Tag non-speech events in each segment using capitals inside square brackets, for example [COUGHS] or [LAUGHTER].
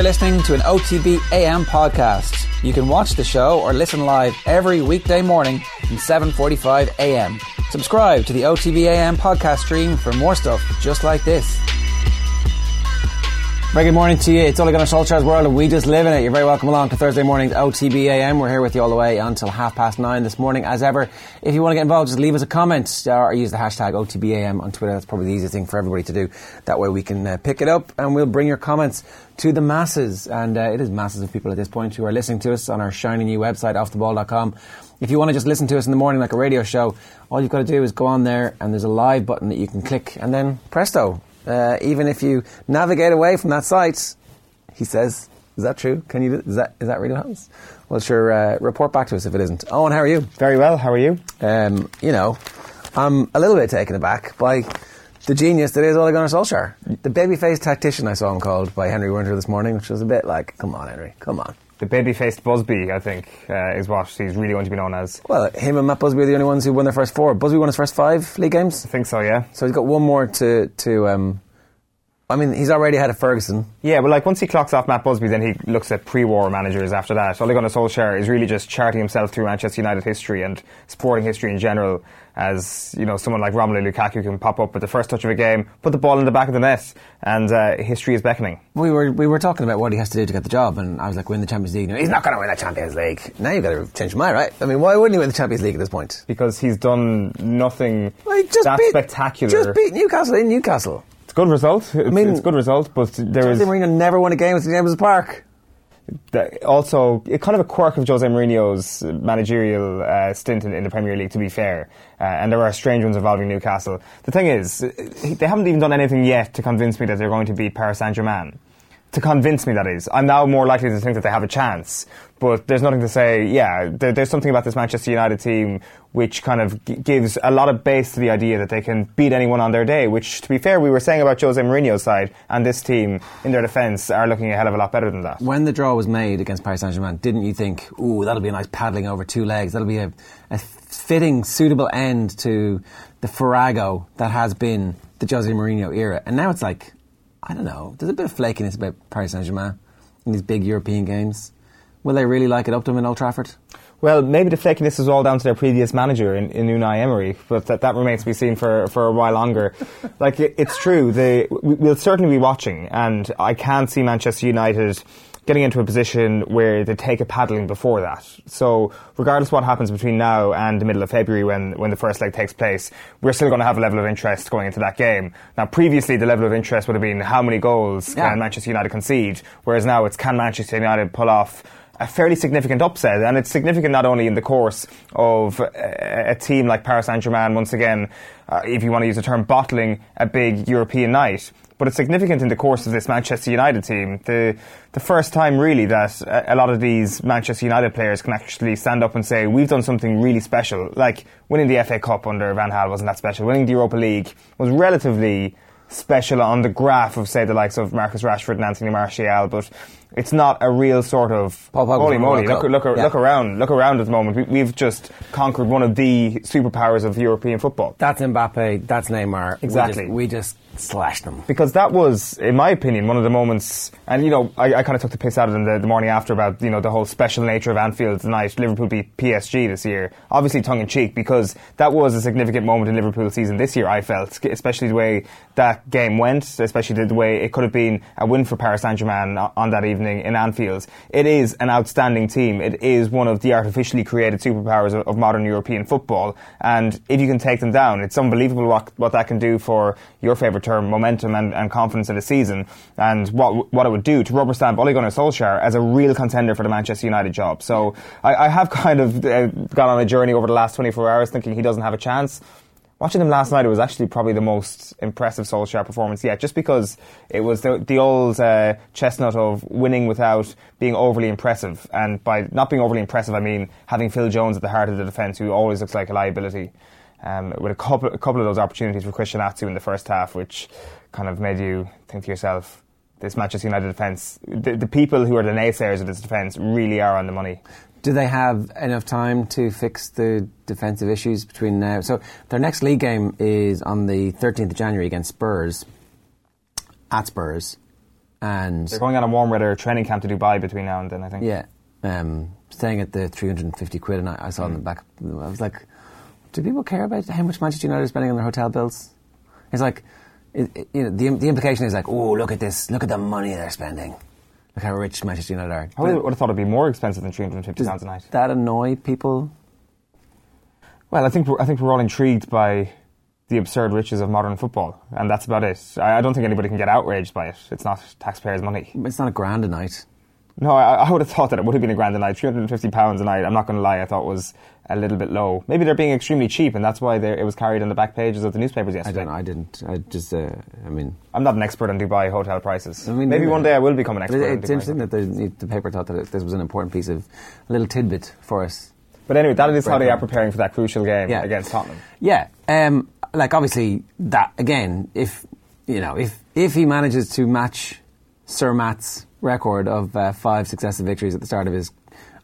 You're listening to an OTB AM podcast. You can watch the show or listen live every weekday morning from 7:45 a.m. Subscribe to the OTB AM podcast stream for more stuff just like this. Very good morning to you. It's Ole Gunnar Solskjaer's world and we just live in it. You're very welcome along to Thursday morning's OTB AM. We're here with you all the way until half past nine this morning. As ever, if you want to get involved, just leave us a comment or use the hashtag OTBAM on Twitter. That's probably the easiest thing for everybody to do. That way we can uh, pick it up and we'll bring your comments to the masses. And uh, it is masses of people at this point who are listening to us on our shiny new website, offtheball.com. If you want to just listen to us in the morning like a radio show, all you've got to do is go on there and there's a live button that you can click and then presto, uh, even if you navigate away from that site, he says, is that true? Can you? Is that is that really what happens? Well, sure. Uh, report back to us if it isn't. Owen, how are you? Very well. How are you? Um, you know, I'm a little bit taken aback by the genius that is Ole Gunnar Solskjaer, the baby-faced tactician. I saw him called by Henry Winter this morning, which was a bit like, come on, Henry, come on. The baby-faced Busby, I think, uh, is what he's really going to be known as. Well, him and Matt Busby are the only ones who won their first four. Busby won his first five league games, I think so, yeah. so he's got one more to to. Um, I mean, he's already had a Ferguson. Yeah, but like once he clocks off Matt Busby, then he looks at pre-war managers after that. Ole Gunnar Solskjaer is really just charting himself through Manchester United history and sporting history in general. As you know, someone like Romelu Lukaku can pop up at the first touch of a game, put the ball in the back of the net, and uh, history is beckoning. We were we were talking about what he has to do to get the job, and I was like, win the Champions League. No, he's not going to win the Champions League. Now you've got to change your mind, right? I mean, why wouldn't he win the Champions League at this point? Because he's done nothing Well, just that beat- spectacular. Just beat Newcastle in Newcastle. It's a good result. It's, mean- it's a good result, but there is Jose Mourinho never won a game at the James Park. Also kind of a quirk of Jose Mourinho's managerial uh, stint in, in the Premier League. To be fair, uh, and there are strange ones involving Newcastle. The thing is, they haven't even done anything yet to convince me that they're going to beat Paris Saint Germain. To convince me that is, I'm now more likely to think that they have a chance. But there's nothing to say. Yeah, there, there's something about this Manchester United team which kind of g- gives a lot of base to the idea that they can beat anyone on their day. Which, to be fair, we were saying about Jose Mourinho's side and this team in their defence are looking a hell of a lot better than that. When the draw was made against Paris Saint Germain, didn't you think, ooh, that'll be a nice paddling over two legs? That'll be a, a fitting, suitable end to the farrago that has been the Jose Mourinho era. And now it's like, I don't know, there's a bit of flakiness about Paris Saint Germain in these big European games. Will they really like it up to them in Old Trafford? Well, maybe the flakiness is all down to their previous manager in, in Unai Emery, but that, that remains to be seen for, for a while longer. like, it, it's true, they, we- we'll certainly be watching, and I can't see Manchester United getting into a position where they take a paddling before that. So, regardless what happens between now and the middle of February when, when the first leg takes place, we're still going to have a level of interest going into that game. Now, previously, the level of interest would have been how many goals Yeah. can Manchester United concede, whereas now it's can Manchester United pull off a fairly significant upset, and it's significant not only in the course of a, a team like Paris Saint Germain, once again, uh, if you want to use the term, bottling a big European night, but it's significant in the course of this Manchester United team. The the first time really that a, lot of these Manchester United players can actually stand up and say we've done something really special. Like winning the FA Cup under Van Gaal wasn't that special. Winning the Europa League was relatively special on the graph of say the likes of Marcus Rashford and Anthony Martial, but it's not a real sort of holy moly. Look, look, Yeah. look around, look around at the moment. We, we've just conquered one of the superpowers of European football. That's Mbappe, that's Neymar. Exactly. We just, we just slashed them. because that was, in my opinion, one of the moments. And you know, I, I kind of took the piss out of them the, the morning after about you know the whole special nature of Anfield tonight. Liverpool beat PSG this year, obviously tongue in cheek, because that was a significant moment in Liverpool's season this year. I felt, especially the way that game went, especially the, way it could have been a win for Paris Saint Germain on that evening in Anfield. It is an outstanding team. It is one of the artificially created superpowers of, of modern European football, and if you can take them down, it's unbelievable what what that can do for your favourite term, momentum and, and confidence in the season, and what what it would do to rubber stamp Ole Gunnar Solskjaer as a real contender for the Manchester United job. So I, I have [LAUGHS] kind of uh, gone on a journey over the last 24 hours thinking he doesn't have a chance. Watching him last night, it was actually probably the most impressive Solskjaer performance yet, just because it was the, the old uh, chestnut of winning without being overly impressive. And by not being overly impressive, I mean having Phil Jones at the heart of the defence, who always looks like a liability. Um, with a couple, a couple of those opportunities for Christian Atsu in the first half, which kind of made you think to yourself, this Manchester United defence, the, the people who are the naysayers of this defence really are on the money. Do they have enough time to fix the defensive issues between now? So their next league game is on the 13th of January against Spurs at Spurs. and They're going on a warm weather training camp to Dubai between now and then, I think. yeah, um, staying at the 350 quid a night. I saw in the back. I was like, do people care about how much Manchester United are spending on their hotel bills? It's like, it, it- you know, the, the implication is like, oh, look at this, look at the money they're spending. Look how rich Manchester United are. I would, would have thought it'd be more expensive than 350 pounds a night. that annoy people? Well, I think we're, I think we're all intrigued by the absurd riches of modern football, and that's about it. I, I don't think anybody can get outraged by it. It's not taxpayers' money. It's not a grand a night. No, I, I would have thought that it would have been a grand a night. 350 pounds a night, I'm not going to lie, I thought was a little bit low. Maybe they're being extremely cheap, and that's why it was carried on the back pages of the newspapers yesterday. I don't know. I didn't. I just. Uh, I mean, I'm not an expert on Dubai hotel prices. I mean, Maybe one day I will become an expert. it- it's interesting that the, the paper thought that this was an important piece of a little tidbit for us. But anyway, that is how they are preparing for that crucial game Yeah. against Tottenham. Yeah, um, like obviously that again. If you know, if if he manages to match Sir Matt's record of uh, five successive victories at the start of his,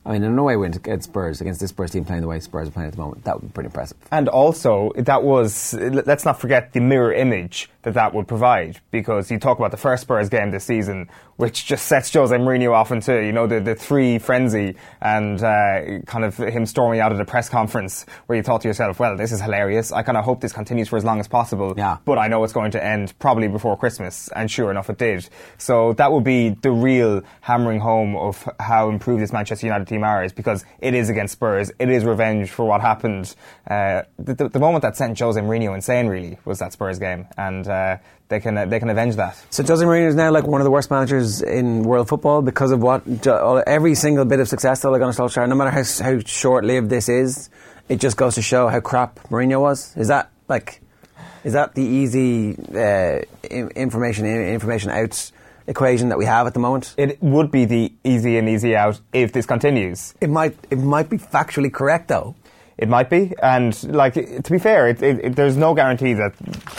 I mean, in no way win against Spurs against this Spurs team playing the way Spurs are playing at the moment, that would be pretty impressive. And also, that was, let's not forget the mirror image that that would provide, because you talk about the first Spurs game this season, which just sets Jose Mourinho off into, you know, the, the three frenzy and uh, kind of him storming out of a press conference where you thought to yourself, well, this is hilarious. I kind of hope this continues for as long as possible, Yeah. but I know it's going to end probably before Christmas, and sure enough, it did. So that would be the real hammering home of how improved this Manchester United team are, is because it is against Spurs. It is revenge for what happened. Uh, the, the, the moment that sent Jose Mourinho insane, really, was that Spurs game, and uh, they can uh, they can avenge that. So Jose Mourinho is now like one of the worst managers in world football because of what every single bit of success that Ole Gunnar Solskjaer, no matter how, how short-lived this is, it just goes to show how crap Mourinho was. Is that like, is that the easy uh, information in, information out equation that we have at the moment? It would be the easy and easy out if this continues. It might it might be factually correct though. It might be, and like to be fair, it, it, it, there's no guarantee that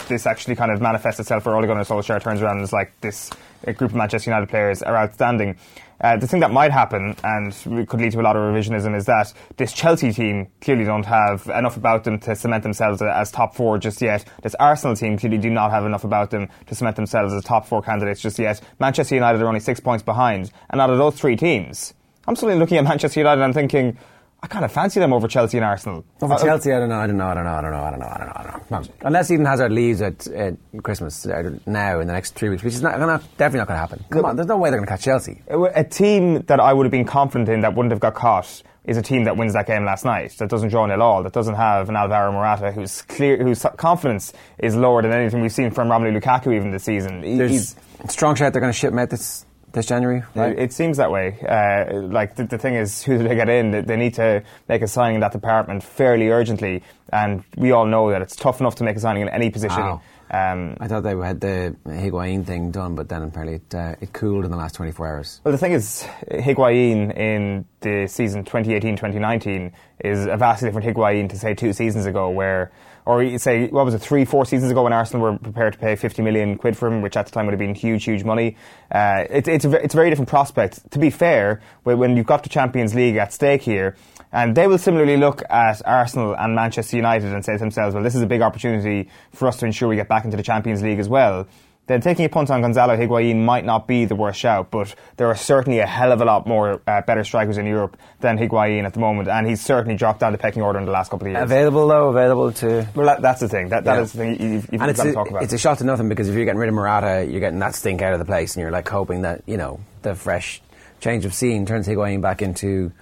this actually kind of manifests itself where Ole Gunnar Solskjaer turns around and is like this group of Manchester United players are outstanding. Uh, the thing that might happen and could lead to a lot of revisionism is that this Chelsea team clearly don't have enough about them to cement themselves as top four just yet. This Arsenal team clearly do not have enough about them to cement themselves as top four candidates just yet. Manchester United are only six points behind, and out of those three teams, I'm suddenly looking at Manchester United and I'm thinking. I kind of fancy them over Chelsea and Arsenal. Over Uh, Chelsea, I don't know, I don't know, I don't know, I don't know, I don't know, I don't know. I don't know. Unless Eden Hazard leaves at, at Christmas uh, now in the next three weeks, which is not, not definitely not going to happen. Come on, there's no way they're going to catch Chelsea. A a team that I would have been confident in that wouldn't have got caught is a team that wins that game last night, that doesn't draw nil all, that doesn't have an Alvaro Morata whose clear, whose confidence is lower than anything we've seen from Romelu Lukaku even this season. He- There's he's- strong shot they're going to ship him out this this January, right? It, it seems that way. Uh, like the, the thing is, who do they get in? They, they need to make a signing in that department fairly urgently, and we all know that it's tough enough to make a signing in any position. Wow. Um, I thought they had the Higuain thing done, but then apparently it, uh, it cooled in the last 24 hours. Well, the thing is, Higuain in the season 2018-2019 is a vastly different Higuain to say two seasons ago, where, or you say, what was it, three, four seasons ago when Arsenal were prepared to pay 50 million quid for him, which at the time would have been huge, huge money. Uh, it, it's, a, it's a very different prospect. To be fair, when when you've got the Champions League at stake here, and they will similarly look at Arsenal and Manchester United and say to themselves, well, this is a big opportunity for us to ensure we get back into the Champions League as well then taking a punt on Gonzalo Higuain might not be the worst shout, but there are certainly a hell of a lot more uh, better strikers in Europe than Higuain at the moment, and he's certainly dropped down the pecking order in the last couple of years. Available though, available to. well, that, that's the thing. That, that Yeah. is the thing you, you've, you've got to a, talk about. it's a shot to nothing because if you're getting rid of Morata, you're getting that stink out of the place, and you're like hoping that you know the fresh change of scene turns Higuain back into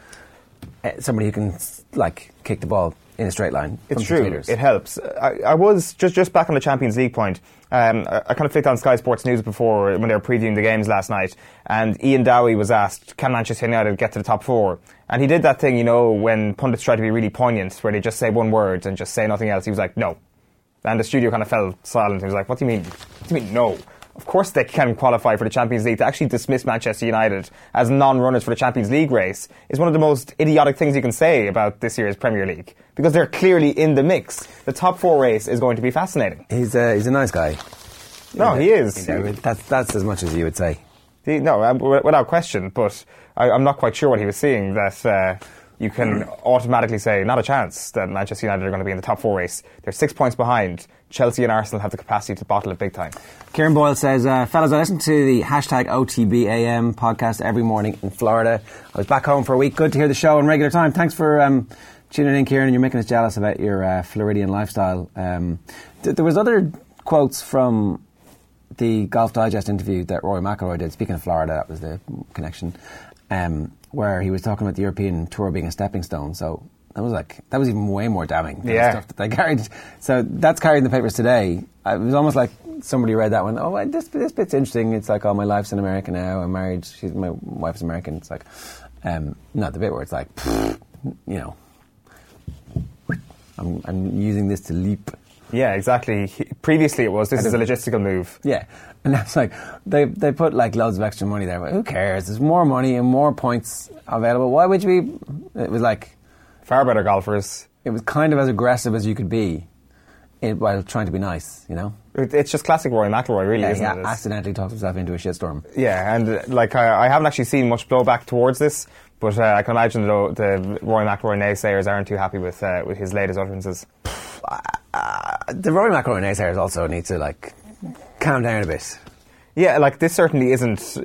uh, somebody who can like kick the ball in a straight line. It's true. It helps. I, I was just just back on the Champions League point. Um, I, I kind of flicked on Sky Sports News before when they were previewing the games last night, and Ian Dowie was asked, "Can Manchester United get to the top four? And he did that thing, you know, when pundits try to be really poignant, where they just say one word and just say nothing else. He was like, "No," and the studio kind of fell silent. He was like, "What do you mean? What do you mean no?" Of course, they can qualify for the Champions League. To actually dismiss Manchester United as non-runners for the Champions League race is one of the most idiotic things you can say about this year's Premier League because they're clearly in the mix. The top four race is going to be fascinating. He's a, he's a nice guy. No, he is. You know, that's that's as much as you would say. He- no, um, without question. But I, I'm not quite sure what he was seeing that. Uh, you can automatically say, not a chance that Manchester United are going to be in the top four race. They're six points behind. Chelsea and Arsenal have the capacity to bottle it big time. Kieran Boyle says, uh, fellas, I listen to the hashtag OTBAM podcast every morning in Florida. I was back home for a week. Good to hear the show in regular time. Thanks for um, tuning in, Kieran, and you're making us jealous about your uh, Floridian lifestyle. Um, th- there was other quotes from the Golf Digest interview that Rory McIlroy did. Speaking of Florida, that was the connection, um, where he was talking about the European Tour being a stepping stone. So that was like that was even way more damning than Yeah. the stuff that they carried. So that's carried in the papers today. Uh, It was almost like somebody read that one. Oh, well, this this bit's interesting. It's like, oh, my life's in America now. I'm married. She's my wife's American. It's like, um, not the bit where it's like, you know, I'm I'm using this to leap. Yeah, exactly. He- previously, it was this is a logistical move. Yeah, and that's like they they put like loads of extra money there. But who cares? There's more money and more points available. Why would you be? It was like Far better golfers. it was kind of as aggressive as you could be, it, while trying to be nice. You know. It- It's just classic Rory McIlroy, really, Yeah, isn't he it? Accidentally talked himself into a shitstorm. Yeah, and uh, like I, I haven't actually seen much blowback towards this, but uh, I can imagine though the Rory McIlroy naysayers aren't too happy with uh, with his latest utterances. Uh, the Rory McIlroy naysayers also need to like calm down a bit. Yeah, like this certainly isn't.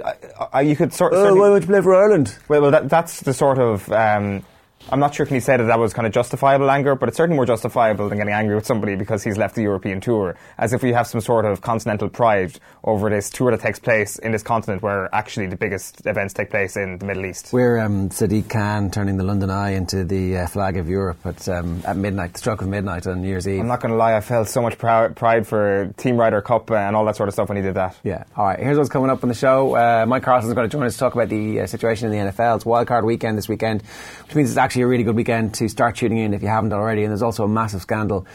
I, you could sort. Oh, why would you play for Ireland? well, well that, that's the sort of. Um, I'm not sure can you say that that was kind of justifiable anger, but it's certainly more justifiable than getting angry with somebody because he's left the European tour, as if we have some sort of continental pride over this tour that takes place in this continent where actually the biggest events take place in the Middle East. We're um, Sadiq Khan turning the London Eye into the uh, flag of Europe at um, at midnight, the stroke of midnight on New Year's Eve. I'm not going to lie, I felt so much prou- pride for Team Ryder Cup and all that sort of stuff when he did that. Yeah. All right. Here's what's coming up on the show. Uh, Mike Carlson's going to join us to talk about the uh, situation in the NFL. It's wildcard weekend this weekend, which means it's actually a really good weekend to start tuning in if you haven't already. And there's also a massive scandal.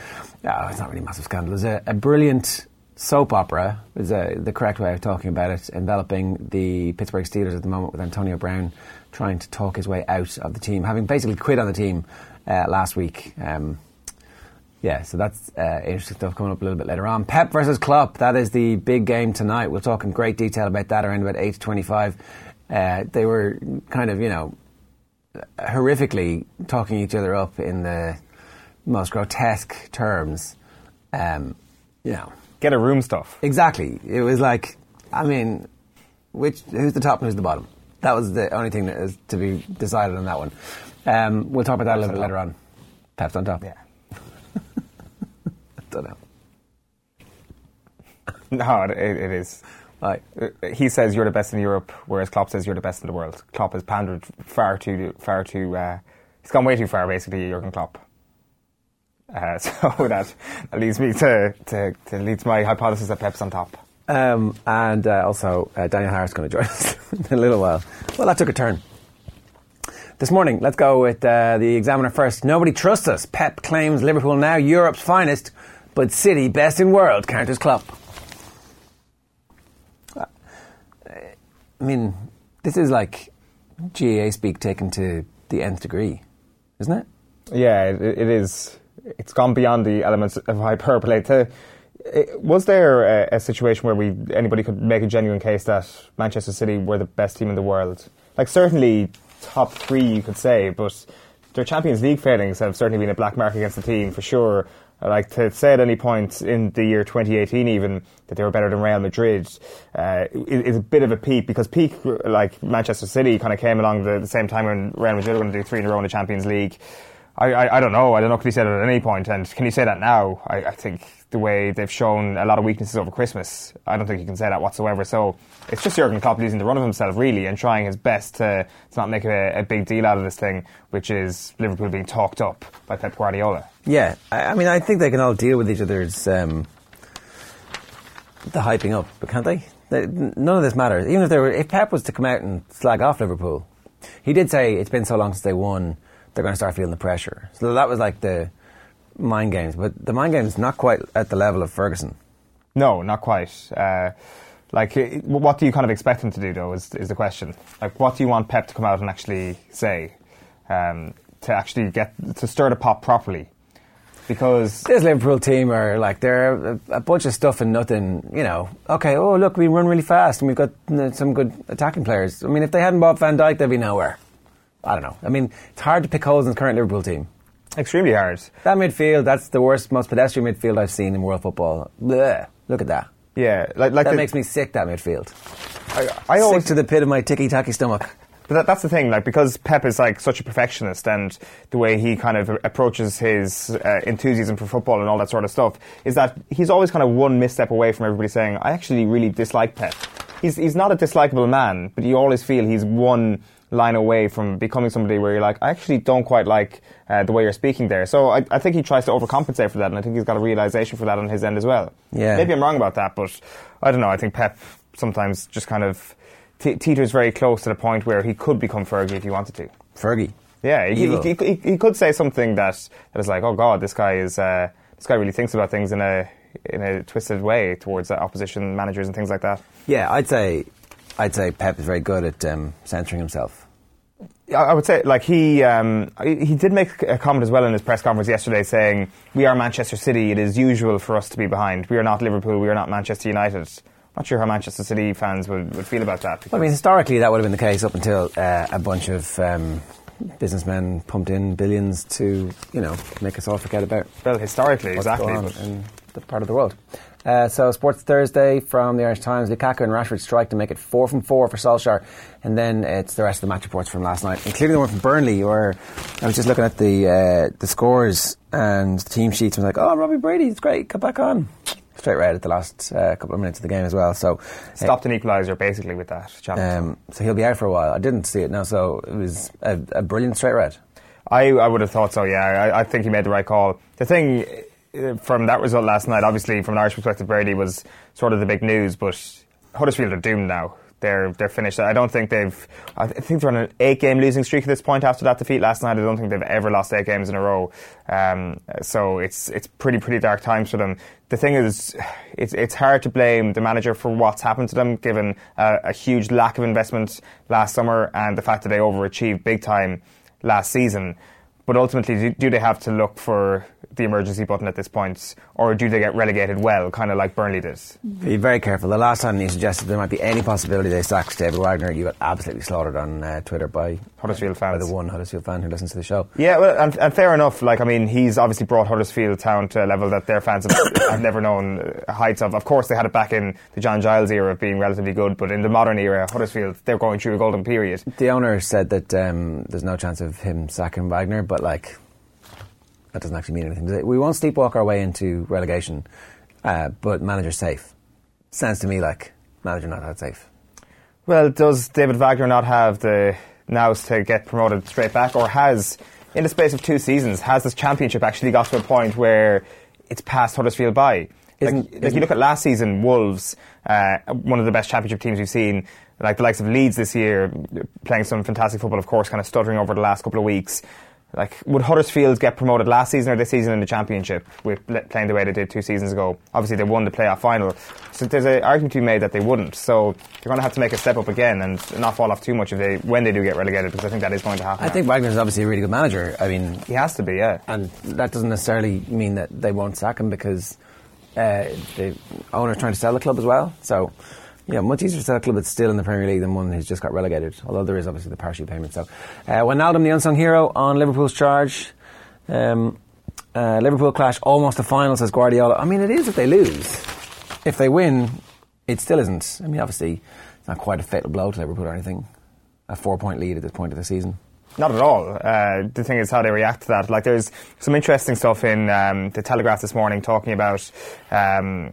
Oh, it's not really a massive scandal. There's a, a brilliant soap opera, is uh, the correct way of talking about it, enveloping the Pittsburgh Steelers at the moment with Antonio Brown trying to talk his way out of the team, having basically quit on the team uh, last week. Um, yeah, so that's uh, interesting stuff coming up a little bit later on. Pep versus Klopp, that is the big game tonight. We'll talk in great detail about that around about 8.25. Uh, they were kind of, you know, horrifically talking each other up in the most grotesque terms. Um, you know, Get a room stuff. exactly. It was like, I mean, which who's the top and who's the bottom? That was the only thing that is to be decided on that one. Um, we'll talk about that a little bit later on. Pep's on top. Yeah. [LAUGHS] Don't know. [LAUGHS] No, it, it is. Uh, He says you're the best in Europe, whereas Klopp says you're the best in the world. Klopp has pandered far too, far too. Uh, he's gone way too far, basically, Jurgen Klopp. Uh, [LAUGHS] so that, that leads me to, to, to leads my hypothesis that Pep's on top. Um, and uh, also, uh, Daniel Harris is going to join [LAUGHS] us in a little while. Well, that took a turn. This morning, let's go with the Examiner first. Nobody trusts us. Pep claims Liverpool now Europe's finest, but City best in world. Counters Klopp. I mean, this is like GAA speak taken to the nth degree, isn't it? Yeah, it, it is. It's gone beyond the elements of hyperbole. To, it, was there a, a situation where we anybody could make a genuine case that Manchester City were the best team in the world? Like certainly top three, you could say, but their Champions League failings have certainly been a black mark against the team for sure. Like to say at any point in the year 2018, even that they were better than Real Madrid, uh, is, a bit of a peak because peak like Manchester City kind of came along the, the same time when Real Madrid were going to do three in a row in the Champions League. I, I, I don't know. I don't know. Can you say that at any point? And can you say that now? I, I think the way they've shown a lot of weaknesses over Christmas, I don't think you can say that whatsoever. So it's just Jurgen Klopp losing the run of himself, really, and trying his best to, to not make a, a big deal out of this thing, which is Liverpool being talked up by Pep Guardiola. Yeah, I, I mean, I think they can all deal with each other's um, the hyping up, but can't they? They- None of this matters. Even if they were, if Pep was to come out and slag off Liverpool, he did say it's been so long since they won, they're going to start feeling the pressure. So that was like the mind games, but the mind games not quite at the level of Ferguson. No, not quite. Uh, like, what do you kind of expect him to do, though, is, is the question. Like, what do you want Pep to come out and actually say um, to actually get to stir the pot properly? Because This Liverpool team are like they're a, a bunch of stuff and nothing. You know, okay. Oh, look, we run really fast and we've got uh, some good attacking players. I mean, if they hadn't bought Van Dijk, they'd be nowhere. I don't know. I mean, it's hard to pick holes in the current Liverpool team. Extremely hard. That midfield, that's the worst, most pedestrian midfield I've seen in world football. Blech. Look at that. Yeah, like, like That the- makes me sick, that midfield. I, I always Sick to the pit of my ticky tacky stomach. But that, that's the thing, like because Pep is like such a perfectionist, and the way he kind of approaches his uh, enthusiasm for football and all that sort of stuff is that he's always kind of one misstep away from everybody saying, "I actually really dislike Pep." He's he's not a dislikable man, but you always feel he's one line away from becoming somebody where you're like, "I actually don't quite like uh, the way you're speaking there." So I, I think he tries to overcompensate for that, and I think he's got a realization for that on his end as well. Yeah. maybe I'm wrong about that, but I don't know. I think Pep sometimes just kind of te- teeters very close to the point where he could become Fergie if he wanted to. Fergie. Yeah, he, he, he, he could say something that, that is like, oh god, this guy is uh, this guy really thinks about things in a in a twisted way towards uh, opposition managers and things like that. Yeah, I'd say, I'd say Pep is very good at um, censoring himself. I would say, like he um, he did make a comment as well in his press conference yesterday, saying, "We are Manchester City. It is usual for us to be behind. We are not Liverpool. We are not Manchester United." I'm Not sure how Manchester City fans would, would feel about that. Well, I mean, historically, that would have been the case up until uh, a bunch of um, businessmen pumped in billions to, you know, make us all forget about well, historically, exactly. Going on but- in the part of the world. Uh, so, Sports Thursday from the Irish Times: Lukaku and Rashford strike to make it four from four for Solskjaer, and then it's the rest of the match reports from last night, including the one from Burnley, where I was just looking at the uh, the scores and the team sheets, and was like, "Oh, Robbie Brady, it's great, come back on." Straight red at the last uh, couple of minutes of the game as well. So, uh, stopped an equaliser basically with that um, so he'll be out for a while. I didn't see it now, so it was a, a brilliant straight red. I, I would have thought so, yeah. I, I think he made the right call. The thing uh, from that result last night, obviously, from an Irish perspective, Brady was sort of the big news, but Huddersfield are doomed now. They're, they're finished. I don't think they've. I think they're on an eight game losing streak at this point after that defeat last night. I don't think they've ever lost eight games in a row. Um, so it's it's pretty pretty dark times for them. The thing is, it's it's hard to blame the manager for what's happened to them, given uh, a huge lack of investment last summer and the fact that they overachieved big time last season. But ultimately, do, do they have to look for the emergency button at this point, or do they get relegated well, kind of like Burnley did? Be very careful. The last time you suggested there might be any possibility they sacked David Wagner, you got absolutely slaughtered on uh, Twitter by Huddersfield by the one Huddersfield fan who listens to the show. Yeah, well, and, and fair enough. Like, I mean, he's obviously brought Huddersfield Town to a level that their fans have, [COUGHS] have never known uh, heights of. Of course, they had it back in the John Giles era of being relatively good, but in the modern era, Huddersfield, they're going through a golden period. The owner said that um, there's no chance of him sacking Wagner, but like that doesn't actually mean anything. We won't sleepwalk our way into relegation, uh, but manager's safe. Sounds to me like manager not that safe. Well, does David Wagner not have the nous to get promoted straight back, or has, in the space of two seasons, has this championship actually got to a point where it's passed Huddersfield by? Isn't- like, like isn't- you look at last season, Wolves, uh, one of the best championship teams we've seen, like the likes of Leeds this year, playing some fantastic football, of course, kind of stuttering over the last couple of weeks. Like, would Huddersfield get promoted last season or this season in the championship with playing the way they did two seasons ago? Obviously, they won the playoff final, so there's an argument to be made that they wouldn't. So they're going to have to make a step up again and not fall off too much if they when they do get relegated, because I think that is going to happen. I think Wagner's obviously a really good manager. I mean, he has to be, yeah. and that doesn't necessarily mean that they won't sack him because uh, the owner's trying to sell the club as well. So, yeah, much easier to sell a club that's still in the Premier League than one who's just got relegated. Although there is obviously the parachute payment. So, uh, Wijnaldum, the unsung hero on Liverpool's charge. Um, uh, Liverpool clash almost a final, says Guardiola. I mean, it is if they lose. If they win, it still isn't. I mean, obviously, it's not quite a fatal blow to Liverpool or anything. A four-point lead at this point of the season. Not at all. Uh, the thing is how they react to that. Like, there's some interesting stuff in um, the Telegraph this morning talking about, um,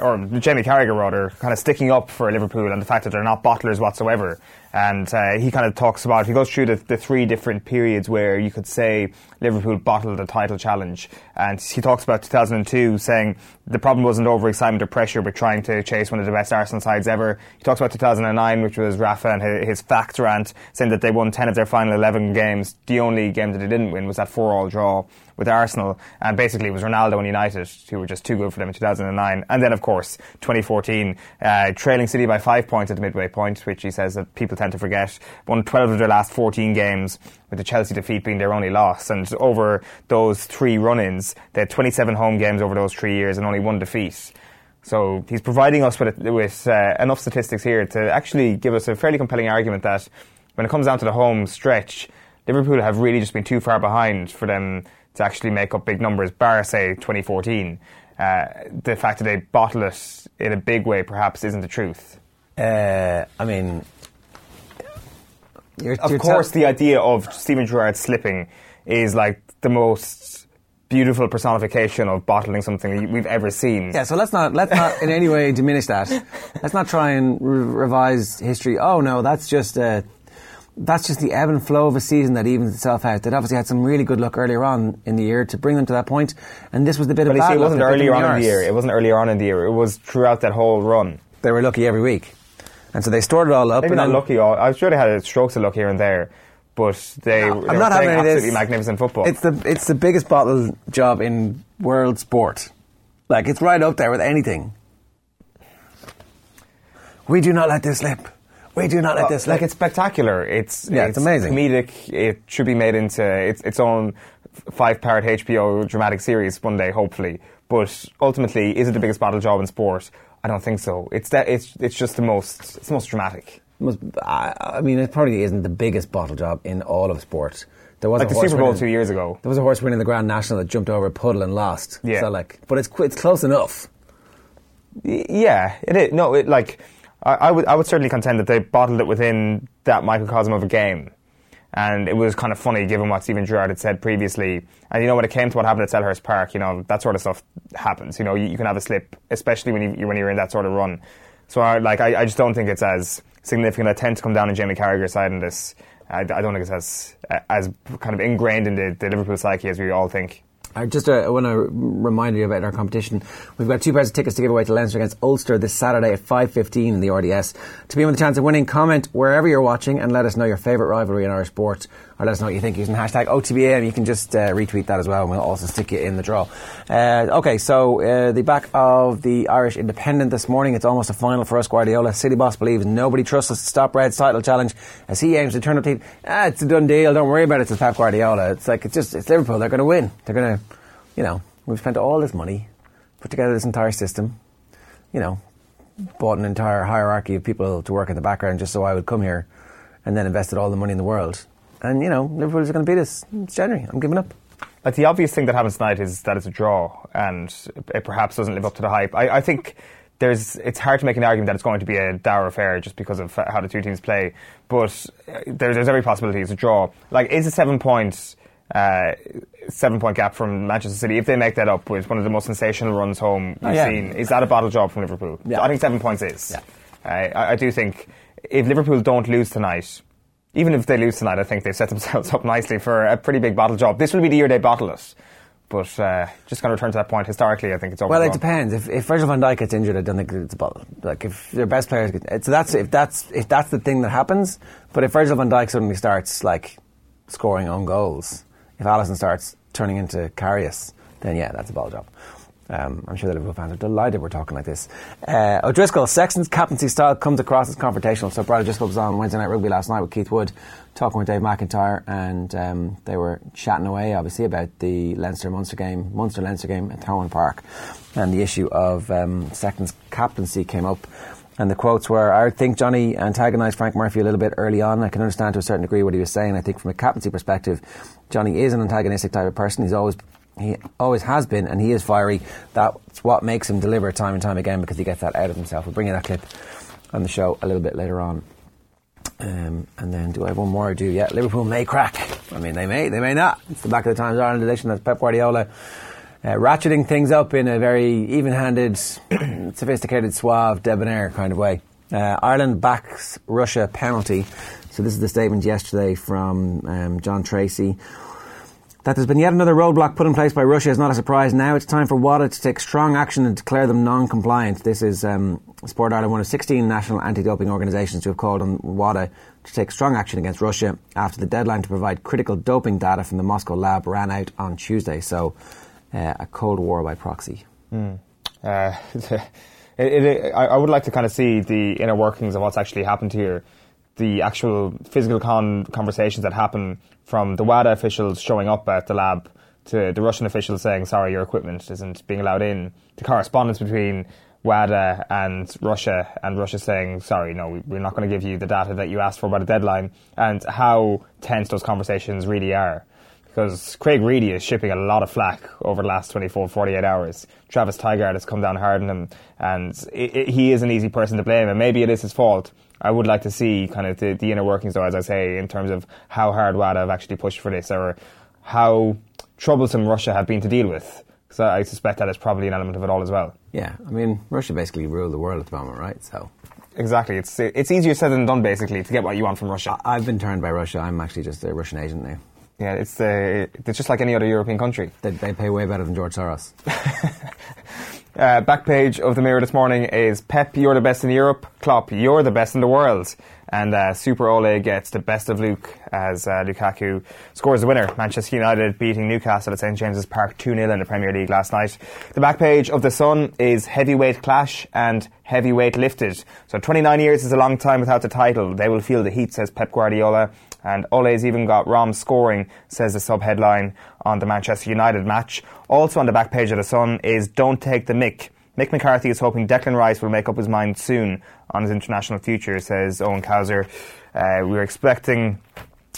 or Jamie Carragher rather, kind of sticking up for Liverpool and the fact that they're not bottlers whatsoever. And uh, he kind of talks about, he goes through the, the three different periods where you could say Liverpool bottled a title challenge. And he talks about 2002, saying the problem wasn't overexcitement or pressure, but trying to chase one of the best Arsenal sides ever. He talks about 2009, which was Rafa and his, his fact rant, saying that they won 10 of their final 11 games. The only game that they didn't win was that 4-all draw with Arsenal. And basically it was Ronaldo and United who were just too good for them in 2009. And then, of course, 2014, uh, trailing City by five points at the midway point, which he says that people tend to forget. Won 12 of their last 14 games, with the Chelsea defeat being their only loss. And over those three run-ins, they had 27 home games over those three years and only one defeat. So he's providing us with, with uh, enough statistics here to actually give us a fairly compelling argument that when it comes down to the home stretch, Liverpool have really just been too far behind for them to actually make up big numbers, bar say 2014. Uh, the fact that they bottle it in a big way perhaps isn't the truth. Uh, I mean, you're, Of you're course, tell- the idea of Steven Gerrard slipping is like the most beautiful personification of bottling something we've ever seen. Yeah, so let's not let's not in any way diminish that. Let's not try and re- revise history. Oh no, that's just uh, that's just the ebb and flow of a season that evens itself out. That obviously had some really good luck earlier on in the year to bring them to that point, and this was the bit But of bad see, it wasn't earlier on in the year. It wasn't earlier on in the year. It was throughout that whole run. They were lucky every week, and so they stored it all up. Maybe and not then- lucky. all- I'm sure they had strokes of luck here and there, but they, they I'm were not having absolutely this. magnificent football. It's the it's the biggest bottle job in world sport. Like it's right up there with anything. We do not let this slip. We do not let this slip. like it's spectacular. It's Yeah, it's amazing. Comedic. It should be made into its, its own five-part HBO dramatic series one day, hopefully. But ultimately, is it the biggest battle job in sport? I don't think so. It's that. It's it's just the most. It's the most dramatic. Must, I, I mean, it probably isn't the biggest bottle job in all of sport. There was Like a the horse Super Bowl winning- two years ago. There was a horse winning the Grand National that jumped over a puddle and lost. Yeah. So like, but it's it's close enough. Yeah, it is. No, it like I, I would I would certainly contend that they bottled it within that microcosm of a game, and it was kind of funny given what Steven Gerrard had said previously. And you know, when it came to what happened at Selhurst Park, you know that sort of stuff happens. You know, you, you can have a slip, especially when you when you're in that sort of run. So, I, like, I, I just don't think it's as significant. I tend to come down on Jamie Carragher's side in this. I, I don't think it's as as kind of ingrained in the, the Liverpool psyche as we all think. I just uh, want to remind you about our competition. We've got two pairs of tickets to give away to Leinster against Ulster this Saturday at 5.15 in the RDS. To be with a chance of winning, comment wherever you're watching and let us know your favourite rivalry in Irish sport or let us know what you think using hashtag OTBA you can just uh, retweet that as well and we'll also stick it in the draw. Uh, okay, so uh, the back of the Irish Independent this morning. It's almost a final for us, Guardiola. City boss believes nobody trusts us to stop Red's title challenge as he aims to turn up the ah, it's a done deal, don't worry about it, it's Pep Guardiola. It's like, it's just, it's Liverpool, they're going to win. They're going to, you know, we've spent all this money, put together this entire system, you know, bought an entire hierarchy of people to work in the background just so I would come here and then invested all the money in the world. And, you know, Liverpool's going to beat us. It's January. I'm giving up. Like the obvious thing that happens tonight is that it's a draw, and it perhaps doesn't live up to the hype. I, I think there's it's hard to make an argument that it's going to be a dour affair just because of how the two teams play. But uh, there, there's every possibility it's a draw. Like, is a seven point uh, seven point gap from Manchester City if they make that up with one of the most sensational runs home we've Oh, yeah. seen? Is that a battle job from Liverpool? Yeah. So I think seven points is. Yeah. I, I do think if Liverpool don't lose tonight. Even if they lose tonight, I think they've set themselves [LAUGHS] up nicely for a pretty big battle job. This will be the year they bottle it. But uh, just going to return to that point, historically, I think it's over. Well, it depends. If, if Virgil van Dijk gets injured, I don't think it's a bottle. Like if their best players get, so that's if that's if that's the thing that happens. But if Virgil van Dijk suddenly starts like scoring own goals, if Alisson starts turning into Karius, then yeah, that's a ball job. Um, I'm sure the Liverpool fans are delighted we're talking like this. Uh, O'Driscoll, Sexton's captaincy style comes across as confrontational. So Brian O'Driscoll was on Wednesday Night Rugby last night with Keith Wood, talking with Dave McIntyre, and um, they were chatting away, obviously, about the Leinster Munster game, Munster Leinster game at Thomond Park, and the issue of um, Sexton's captaincy came up. And the quotes were, I think Johnny antagonised Frank Murphy a little bit early on. I can understand to a certain degree what he was saying. I think from a captaincy perspective, Johnny is an antagonistic type of person. He's always he always has been, and he is fiery. That's what makes him deliver time and time again because he gets that out of himself. We'll bring you that clip on the show a little bit later on. Um, and then, do I have one more? I do. Yeah, Liverpool may crack. I mean, they may, they may not. It's the back of the Times Ireland edition. That's Pep Guardiola uh, ratcheting things up in a very even-handed, [CLEARS THROAT] sophisticated, suave, debonair kind of way. Uh, Ireland backs Russia penalty. So this is the statement yesterday from um, John Treacy. That there's been yet another roadblock put in place by Russia is not a surprise. Now it's time for WADA to take strong action and declare them non-compliant. This is um, Sport Ireland, one of 16 national anti-doping organisations to have called on WADA to take strong action against Russia after the deadline to provide critical doping data from the Moscow lab ran out on Tuesday. So, uh, a cold war by proxy. Uh, [LAUGHS] it, it, I I would like to kind of see the inner workings of what's actually happened here, the actual physical con- conversations that happen from the WADA officials showing up at the lab to the Russian officials saying, sorry, your equipment isn't being allowed in, the correspondence between WADA and Russia, and Russia saying, sorry, no, we- we're not going to give you the data that you asked for by the deadline, and how tense those conversations really are. because Craig Reedie is shipping a lot of flack over the last 24, 48 hours. Travis Tygart has come down hard on him, and it, it, he is an easy person to blame, and maybe it is his fault. I would like to see kind of the, the inner workings, though, as I say, in terms of how hard WADA have actually pushed for this, or how troublesome Russia have been to deal with. Because I, I suspect that is probably an element of it all as well. Yeah, I mean, Russia basically rule the world at the moment, right? So Exactly. It's it's easier said than done, basically, to get what you want from Russia. I've been turned by Russia. I'm actually just a Russian agent now. Yeah, it's uh, it's just like any other European country. They, they pay way better than George Soros. [LAUGHS] Uh, back page of the Mirror this morning is Pep, you're the best in Europe. Klopp, you're the best in the world. And uh, Super Ole gets the best of Luke as uh, Lukaku scores the winner. Manchester United beating Newcastle at St James's Park 2 0 in the Premier League last night. The back page of The Sun is heavyweight clash and heavyweight lifted. So 29 years is a long time without the title. They will feel the heat, says Pep Guardiola. And Ole's even got Rom scoring, says the sub headline on the Manchester United match. Also on the back page of The Sun is Don't Take the Mick. Mick McCarthy is hoping Declan Rice will make up his mind soon on his international future, says Owen Cowser. Uh, we're expecting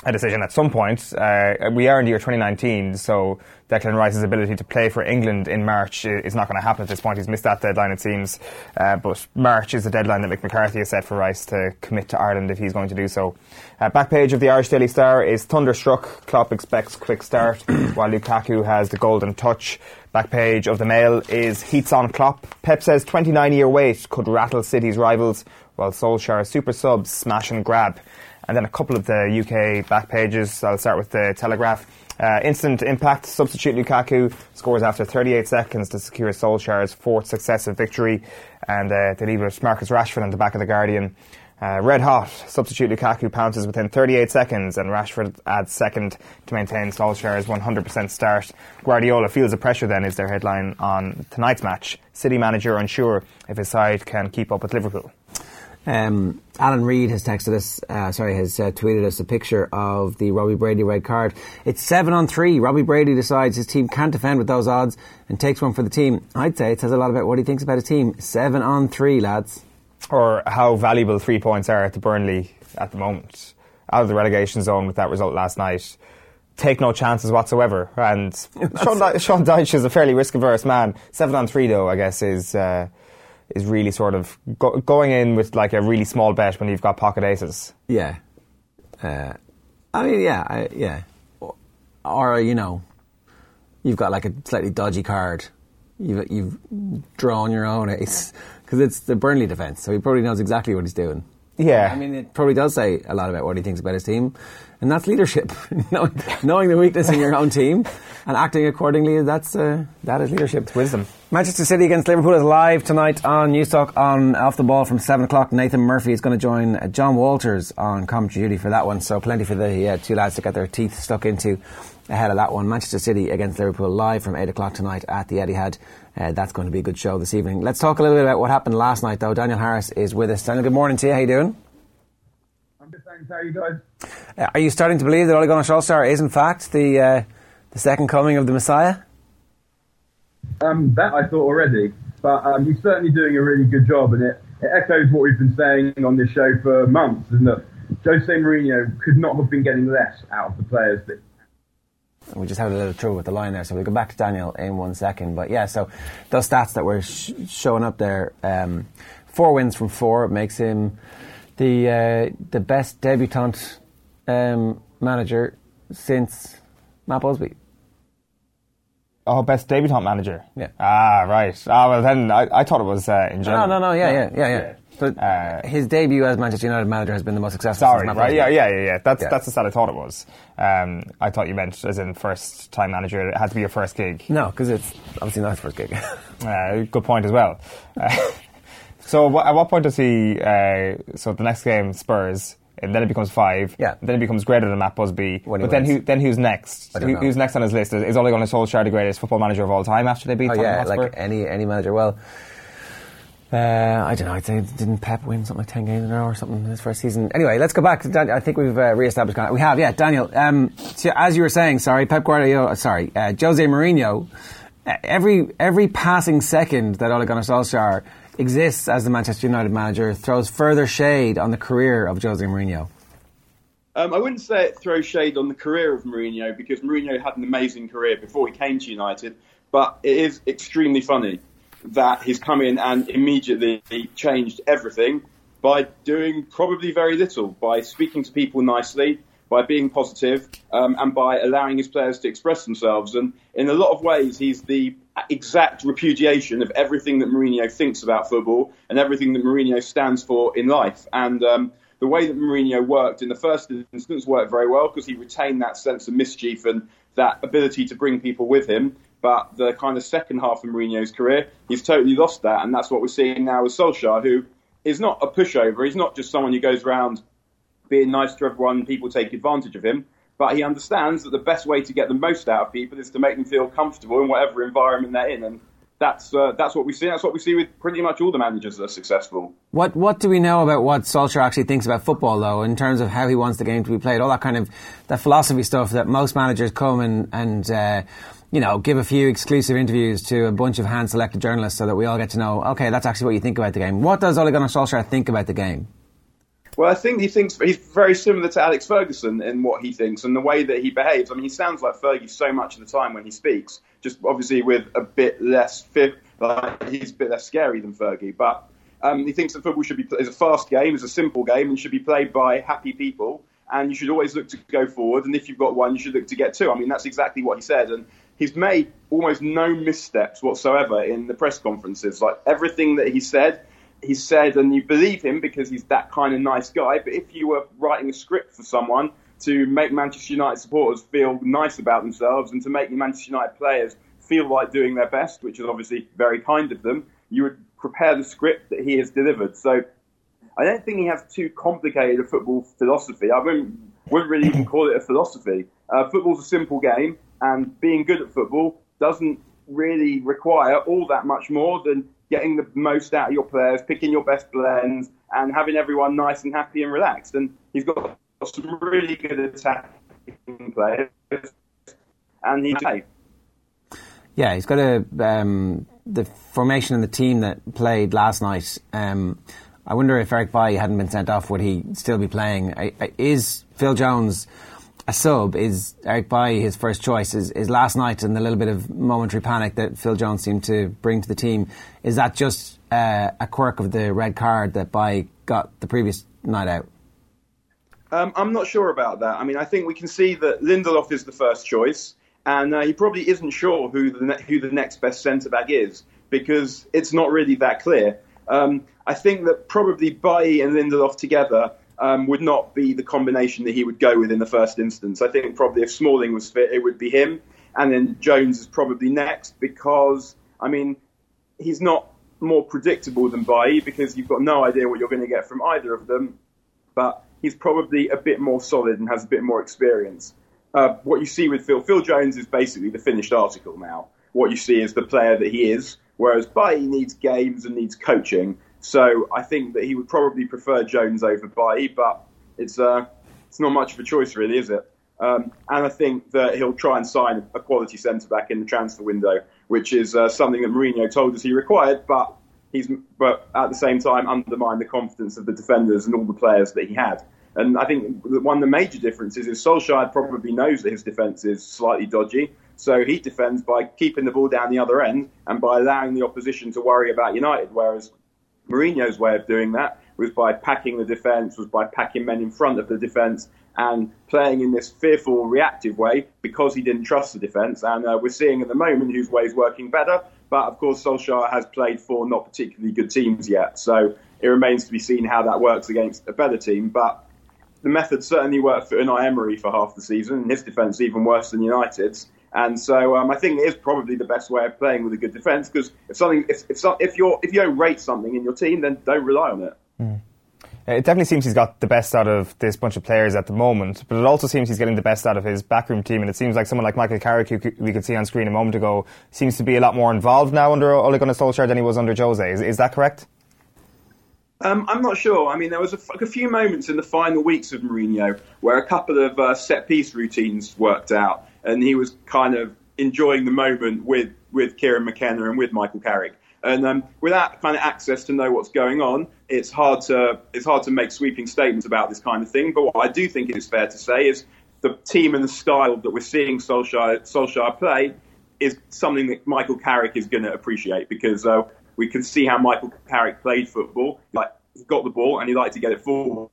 a decision at some point. Uh, we are in the year 2019, so Declan Rice's ability to play for England in March i- is not going to happen at this point. He's missed that deadline, it seems. Uh, but March is the deadline that Mick McCarthy has set for Rice to commit to Ireland if he's going to do so. Uh, back page of the Irish Daily Star is thunderstruck. Klopp expects quick start, [COUGHS] while Lukaku has the golden touch. Back page of the Mail is heats on Klopp. Pep says 29 year wait could rattle City's rivals, while Solskjaer super subs smash and grab. And then a couple of the UK back pages. I'll start with the Telegraph. Uh, instant impact. Substitute Lukaku scores after 38 seconds to secure Solskjaer's fourth successive victory. And uh, they leave with Marcus Rashford on the back of the Guardian. Uh, red hot. Substitute Lukaku pounces within 38 seconds, and Rashford adds second to maintain Solskjaer's 100% start. Guardiola feels the pressure. Then is their headline on tonight's match. City manager unsure if his side can keep up with Liverpool. Um, Alan Reed has texted us, uh, sorry, has uh, tweeted us a picture of the Robbie Brady red card. It's seven on three. Robbie Brady decides his team can't defend with those odds and takes one for the team. I'd say it says a lot about what he thinks about his team. Seven on three, lads. or how valuable three points are to Burnley at the moment. Out of the relegation zone with that result last night. Take no chances whatsoever. And [LAUGHS] Sean, Sean Dyche is a fairly risk averse man. Seven on three, though, I guess, is uh, is really sort of go- going in with like a really small bet when you've got pocket aces. Yeah. Uh, I mean, yeah, I, yeah. Or, or, you know, you've got like a slightly dodgy card. You've, you've drawn your own ace. Because it's the Burnley defence, so he probably knows exactly what he's doing. Yeah. I mean, it probably does say a lot about what he thinks about his team, and that's leadership. [LAUGHS] knowing, knowing the weakness in your own team and acting accordingly, that's uh, that is leadership. It's wisdom. Manchester City against Liverpool is live tonight on Newstalk on Off the Ball from 7 o'clock. Nathan Murphy is going to join uh, John Walters on commentary duty for that one, so plenty for the uh, two lads to get their teeth stuck into ahead of that one. Manchester City against Liverpool live from 8 o'clock tonight at the Etihad. Uh, that's going to be a good show this evening. Let's talk a little bit about what happened last night, though. Daniel Harris is with us. Daniel, good morning to you. How you doing? Thanks. How are you guys? Uh, are you starting to believe that Ole Gunnar Solskjaer is, in fact, the uh, the second coming of the Messiah? Um, that I thought already, but um, he's certainly doing a really good job, and it, it echoes what we've been saying on this show for months, isn't it? Jose Mourinho could not have been getting less out of the players that We just had a little trouble with the line there, so we'll go back to Daniel in one second. But yeah, so those stats that were sh- showing up there, um, four wins from four makes him the uh, the best debutant um, manager since Matt Busby. Oh, best debutant manager. Yeah. Ah, right. Ah, well then I, I thought it was uh, in No, general. no, no, no. yeah, yeah, yeah, yeah. But Uh, his debut as Manchester United manager has been the most successful. Sorry, since Matt right? Yeah, yeah, yeah, yeah. That's Yeah. that's the stat I thought it was. Um, I thought you meant as in first time manager. It had to be your first gig. No, because it's obviously not his first gig. [LAUGHS] Uh, good point as well. [LAUGHS] Uh, so at what point does he? Uh, so the next game Spurs, and then it becomes five. Yeah. Then it becomes greater than Matt Busby. When but then who? Then who's next? Who- Who's next on his list? Is, is Ole Gunnar Solskjaer the greatest football manager of all time after they beat Oh Tottenham yeah, Hotspur? like any any manager. Well, uh, I don't know. I think didn't Pep win something like ten games in a row or something in his first season? Anyway, let's go back to Dan- I think we've uh, re-established. We have, yeah, Daniel. Um, so as you were saying, sorry, Pep Guardiola, sorry, uh, Jose Mourinho. uh, Every every passing second that Ole Gunnar Solskjaer exists as the Manchester United manager throws further shade on the career of Jose Mourinho. Um, I wouldn't say it throws shade on the career of Mourinho because Mourinho had an amazing career before he came to United, but it is extremely funny that he's come in and immediately changed everything by doing probably very little, by speaking to people nicely, by being positive, um, and by allowing his players to express themselves. And in a lot of ways, he's the exact repudiation of everything that Mourinho thinks about football and everything that Mourinho stands for in life. And um, the way that Mourinho worked in the first instance worked very well because he retained that sense of mischief and that ability to bring people with him. But the kind of second half of Mourinho's career, he's totally lost that, and that's what we're seeing now with Solskjaer, who is not a pushover. He's not just someone who goes around being nice to everyone, people take advantage of him. But he understands that the best way to get the most out of people is to make them feel comfortable in whatever environment they're in, and that's uh, that's what we see. That's what we see with pretty much all the managers that are successful. What what do we know about what Solskjaer actually thinks about football, though, in terms of how he wants the game to be played? All that kind of that philosophy stuff that most managers come and and uh, you know give a few exclusive interviews to a bunch of hand selected journalists so that we all get to know. Okay, that's actually what you think about the game. What does Ole Gunnar Solskjaer think about the game? Well, I think he thinks he's very similar to Alex Ferguson in what he thinks and the way that he behaves. I mean, he sounds like Fergie so much of the time when he speaks, just obviously with a bit less, like he's a bit less scary than Fergie. But um, he thinks that football should be is a fast game, is a simple game, and should be played by happy people. And you should always look to go forward. And if you've got one, you should look to get two. I mean, that's exactly what he said. And he's made almost no missteps whatsoever in the press conferences. Like everything that he said he said, and you believe him because he's that kind of nice guy. But if you were writing a script for someone to make Manchester United supporters feel nice about themselves and to make the Manchester United players feel like doing their best, which is obviously very kind of them, you would prepare the script that he has delivered. So I don't think he has too complicated a football philosophy. I wouldn't, wouldn't really even call it a philosophy. Uh, football's a simple game, and being good at football doesn't really require all that much more than getting the most out of your players, picking your best blends, and having everyone nice and happy and relaxed. And he's got some really good attacking players, and he's yeah, he's got a um, the formation in the team that played last night. Um, I wonder if Eric Bailly hadn't been sent off, would he still be playing? Is Phil Jones? A sub is Eric Bailly his first choice is, is last night and the little bit of momentary panic that Phil Jones seemed to bring to the team. Is that just uh, a quirk of the red card that Bailly got the previous night out? Um, I'm not sure about that. I mean I think we can see that Lindelof is the first choice and uh, he probably isn't sure who the ne- who the next best centre back is because it's not really that clear. Um, I think that probably Bai and Lindelof together um, would not be the combination that he would go with in the first instance. I think probably if Smalling was fit, it would be him, and then Jones is probably next because I mean he's not more predictable than Bailly because you've got no idea what you're going to get from either of them, but he's probably a bit more solid and has a bit more experience. Uh, what you see with Phil, Phil Jones is basically the finished article now. What you see is the player that he is, whereas Bailly needs games and needs coaching. So I think that he would probably prefer Jones over Bailly, but it's uh, it's not much of a choice, really, is it? Um, and I think that he'll try and sign a quality centre back in the transfer window, which is uh, something that Mourinho told us he required, but he's but at the same time undermined the confidence of the defenders and all the players that he had. And I think one of the major differences is Solskjaer probably knows that his defence is slightly dodgy, so he defends by keeping the ball down the other end and by allowing the opposition to worry about United, whereas Mourinho's way of doing that was by packing the defence, was by packing men in front of the defence, and playing in this fearful, reactive way because he didn't trust the defence. And uh, we're seeing at the moment whose way is working better. But of course, Solskjaer has played for not particularly good teams yet, so it remains to be seen how that works against a better team. But the method certainly worked for Unai Emery for half the season, and his defence even worse than United's. And so um, I think it is probably the best way of playing with a good defence because if something, if if, if you if you don't rate something in your team, then don't rely on it. Mm. It definitely seems he's got the best out of this bunch of players at the moment, but it also seems he's getting the best out of his backroom team. And it seems like someone like Michael Carrick, who we could see on screen a moment ago, seems to be a lot more involved now under Ole Gunnar Solskjaer than he was under Jose. Is, is that correct? Um, I'm not sure. I mean, there was a, a, few moments in the final weeks of Mourinho where a couple of uh, set piece routines worked out, and he was kind of enjoying the moment with, with Kieran McKenna and with Michael Carrick. And um, without kind of access to know what's going on, it's hard to it's hard to make sweeping statements about this kind of thing. But what I do think it is fair to say is the team and the style that we're seeing Solskjaer, Solskjaer play is something that Michael Carrick is going to appreciate because uh, we can see how Michael Carrick played football. Like he got the ball and he liked to get it forward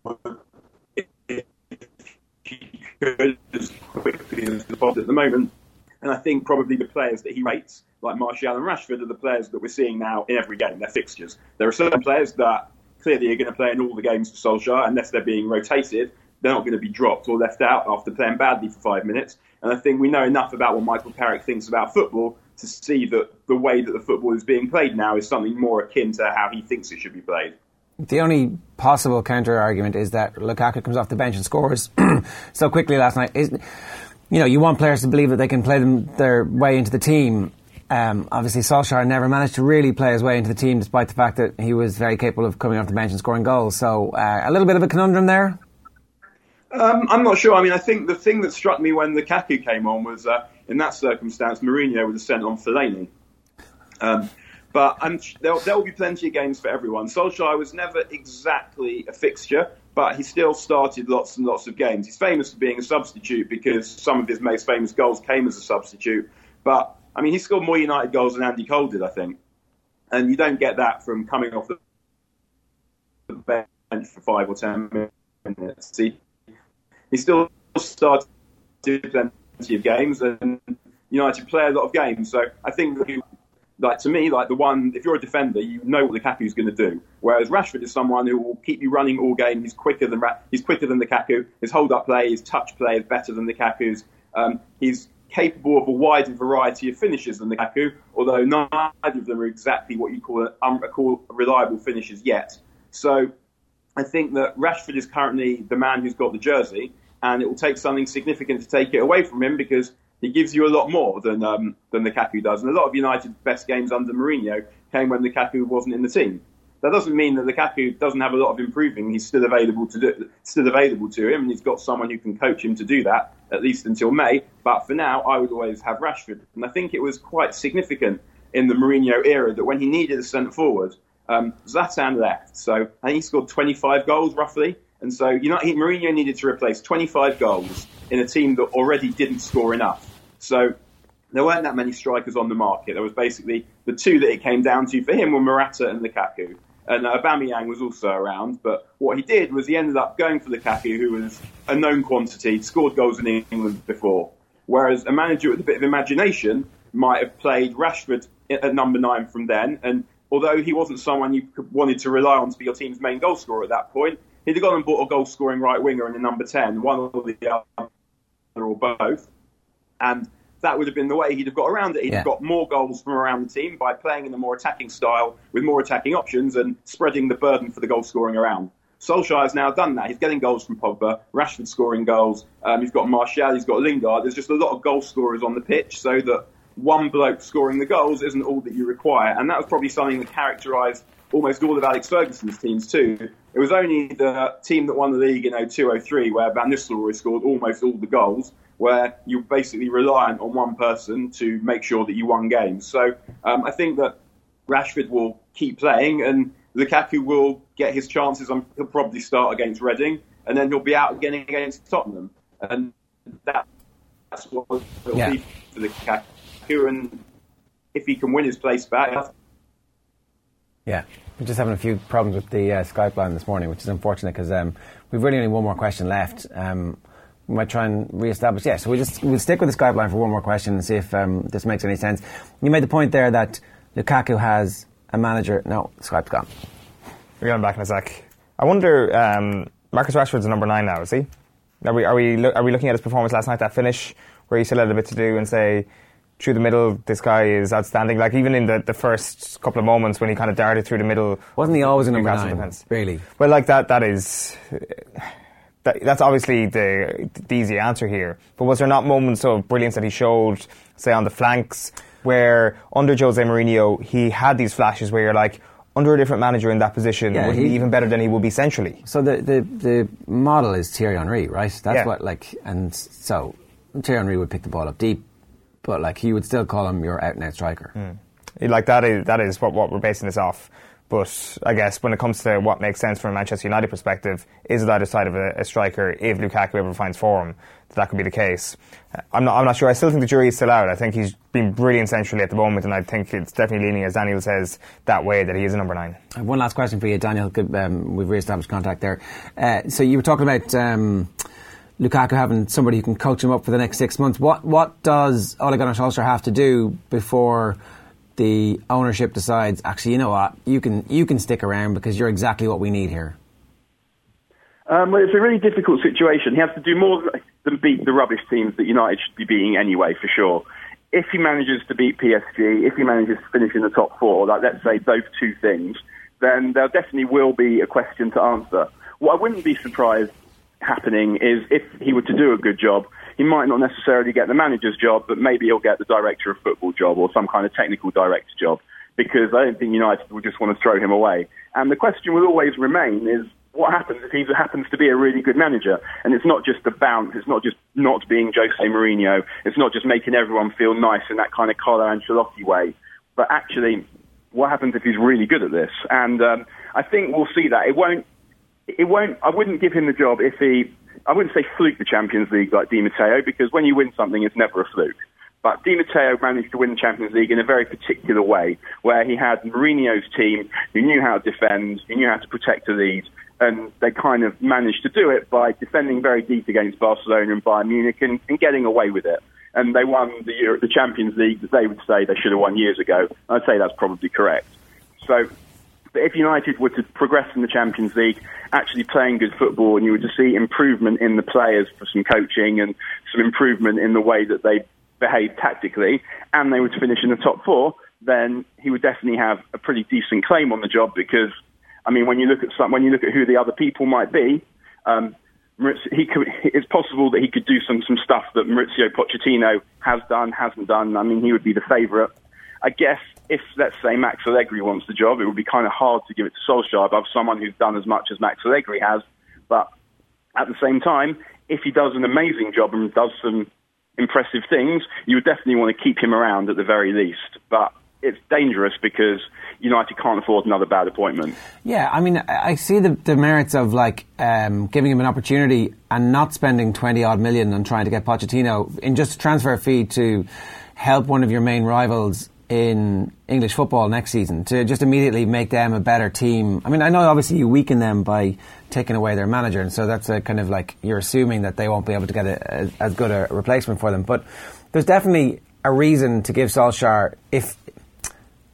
as quickly as at the moment. And I think probably the players that he rates, like Martial and Rashford, are the players that we're seeing now in every game. They're fixtures. There are certain players that clearly are going to play in all the games for Solskjaer unless they're being rotated. They're not going to be dropped or left out after playing badly for five minutes. And I think we know enough about what Michael Carrick thinks about football to see that the way that the football is being played now is something more akin to how he thinks it should be played. The only possible counter argument is that Lukaku comes off the bench and scores [CLEARS THROAT] so quickly last night. Is, you know, you want players to believe that they can play them their way into the team. Um, obviously, Solskjaer never managed to really play his way into the team, despite the fact that he was very capable of coming off the bench and scoring goals. So, uh, a little bit of a conundrum there. Um, I'm not sure. I mean, I think the thing that struck me when Lukaku came on was, uh, in that circumstance, Mourinho have sent on Fellaini. Um, but um, there, there will be plenty of games for everyone. Solskjaer was never exactly a fixture, but he still started lots and lots of games. He's famous for being a substitute because some of his most famous goals came as a substitute. But, I mean, he scored more United goals than Andy Cole did, I think. And you don't get that from coming off the bench for five or ten minutes. He, he still started plenty of games, and United play a lot of games. So I think like to me, like the one, if you're a defender, you know what Lukaku is going to do. Whereas Rashford is someone who will keep you running all game. He's quicker than he's quicker than Lukaku. His hold-up play, his touch play is better than Lukaku's. Um, he's capable of a wider variety of finishes than Lukaku, although neither of them are exactly what you call, a, um, call reliable finishes yet. So I think that Rashford is currently the man who's got the jersey, and it will take something significant to take it away from him because he gives you a lot more than um, than Lukaku does. And a lot of United's best games under Mourinho came when Lukaku wasn't in the team. That doesn't mean that Lukaku doesn't have a lot of improving. He's still available to do, still available to him, and he's got someone who can coach him to do that at least until May. But for now, I would always have Rashford, and I think it was quite significant in the Mourinho era that when he needed a centre forward, um, Zlatan left. So think he scored 25 goals roughly, and so know Mourinho needed to replace 25 goals in a team that already didn't score enough. So there weren't that many strikers on the market. There was basically the two that it came down to for him were Morata and Lukaku. And uh, Aubameyang was also around, but what he did was he ended up going for Lukaku, who was a known quantity, scored goals in England before. Whereas a manager with a bit of imagination might have played Rashford at number nine from then, and although he wasn't someone you wanted to rely on to be your team's main goal scorer at that point, he'd have gone and bought a goal scoring right winger in the number 10, one or the other or both and that would have been the way he'd have got around it. He'd yeah. have got more goals from around the team by playing in a more attacking style with more attacking options and spreading the burden for the goal scoring around. Solskjaer has now done that. He's getting goals from Pogba, Rashford scoring goals. Um, he's got Martial, he's got Lingard. There's just a lot of goal scorers on the pitch, so that one bloke scoring the goals isn't all that you require. And that was probably something that characterised almost all of Alex Ferguson's teams too. It was only the team that won the league in 0203 where Van Nistelrooy scored almost all the goals where you're basically reliant on one person to make sure that you won games. So um, I think that Rashford will keep playing and Lukaku will get his chances. On, he'll probably start against Reading and then he'll be out again against Tottenham. And that, that's what it'll yeah. be for Lukaku. And if he can win his place back. Yeah, we're just having a few problems with the uh, Skype line this morning, which is unfortunate because um, we've really only one more question left. Um, we might try and re-establish. Yeah, so we'll just we'll stick with the Skype line for one more question and see if um, this makes any sense. You made the point there that Lukaku has a manager. No, Skype's gone. We're going back in a sec. I wonder. Um, Marcus Rashford's number nine now, is he? Are we are we lo- are we looking at his performance last night? That finish where he still had a bit to do and say through the middle, this guy is outstanding. Like even in the, the first couple of moments when he kind of darted through the middle, wasn't he always a number nine? Defense. Really? Well, like that. That is that, that's obviously the, the easy answer here. But was there not moments of brilliance that he showed, say, on the flanks, where under Jose Mourinho, he had these flashes where you're like, under a different manager in that position yeah, would he, be even better than he would be centrally. So the, the, the model is Thierry Henry, right? That's yeah. what, like, and so Thierry Henry would pick the ball up deep, but, like, he would still call him your out and out striker. Mm. Like that is that is what, what we're basing this off. But I guess when it comes to what makes sense from a Manchester United perspective, is it either side of a, a striker if Lukaku ever finds form, that, that could be the case. Uh, I'm not, I'm not sure. I still think the jury is still out. I think he's been brilliant centrally at the moment, and I think it's definitely leaning, as Daniel says, that way that he is a number nine. One last question for you, Daniel. Um, we've re-established contact there. Uh, so you were talking about. Um, Lukaku having somebody who can coach him up for the next six months. What what does Ole Gunnar Solskjaer have to do before the ownership decides, actually, you know what, you can you can stick around because you're exactly what we need here? Um, well, it's a really difficult situation. He has to do more than beat the rubbish teams that United should be beating anyway, for sure. If he manages to beat PSG, if he manages to finish in the top four, like let's say those two things, then there definitely will be a question to answer. What I wouldn't be surprised happening is if he were to do a good job, he might not necessarily get the manager's job, but maybe he'll get the director of football job or some kind of technical director job because I don't think United will just want to throw him away. And the question will always remain is what happens if he happens to be a really good manager? And it's not just the bounce, it's not just not being Jose Mourinho, it's not just making everyone feel nice in that kind of Carlo Ancelotti way, but actually, what happens if he's really good at this? And um, I think we'll see that. It won't. It won't. I wouldn't give him the job if he I wouldn't say fluke the Champions League like Di Matteo because when you win something, it's never a fluke. But Di Matteo managed to win the Champions League in a very particular way, where he had Mourinho's team who knew how to defend, who knew how to protect the lead, and they kind of managed to do it by defending very deep against Barcelona and Bayern Munich and, and getting away with it. And they won the, Euro, the Champions League that they would say they should have won years ago. I'd say that's probably correct. So but if United were to progress in the Champions League, actually playing good football, and you were to see improvement in the players for some coaching and some improvement in the way that they behave tactically, and they were to finish in the top four, then he would definitely have a pretty decent claim on the job. Because, I mean, when you look at some, when you look at who the other people might be, um, he could, it's possible that he could do some some stuff that Mauricio Pochettino has done, hasn't done. I mean, he would be the favourite. I guess if, let's say, Max Allegri wants the job, it would be kind of hard to give it to Solskjaer above someone who's done as much as Max Allegri has. But at the same time, if he does an amazing job and does some impressive things, you would definitely want to keep him around at the very least. But it's dangerous because United can't afford another bad appointment. Yeah, I mean, I see the, the merits of like um, giving him an opportunity and not spending twenty odd million on trying to get Pochettino in just a transfer fee to help one of your main rivals in English football next season to just immediately make them a better team. I mean, I know obviously you weaken them by taking away their manager, and so that's a kind of like you're assuming that they won't be able to get a, a, as good a replacement for them. But there's definitely a reason to give Solskjaer if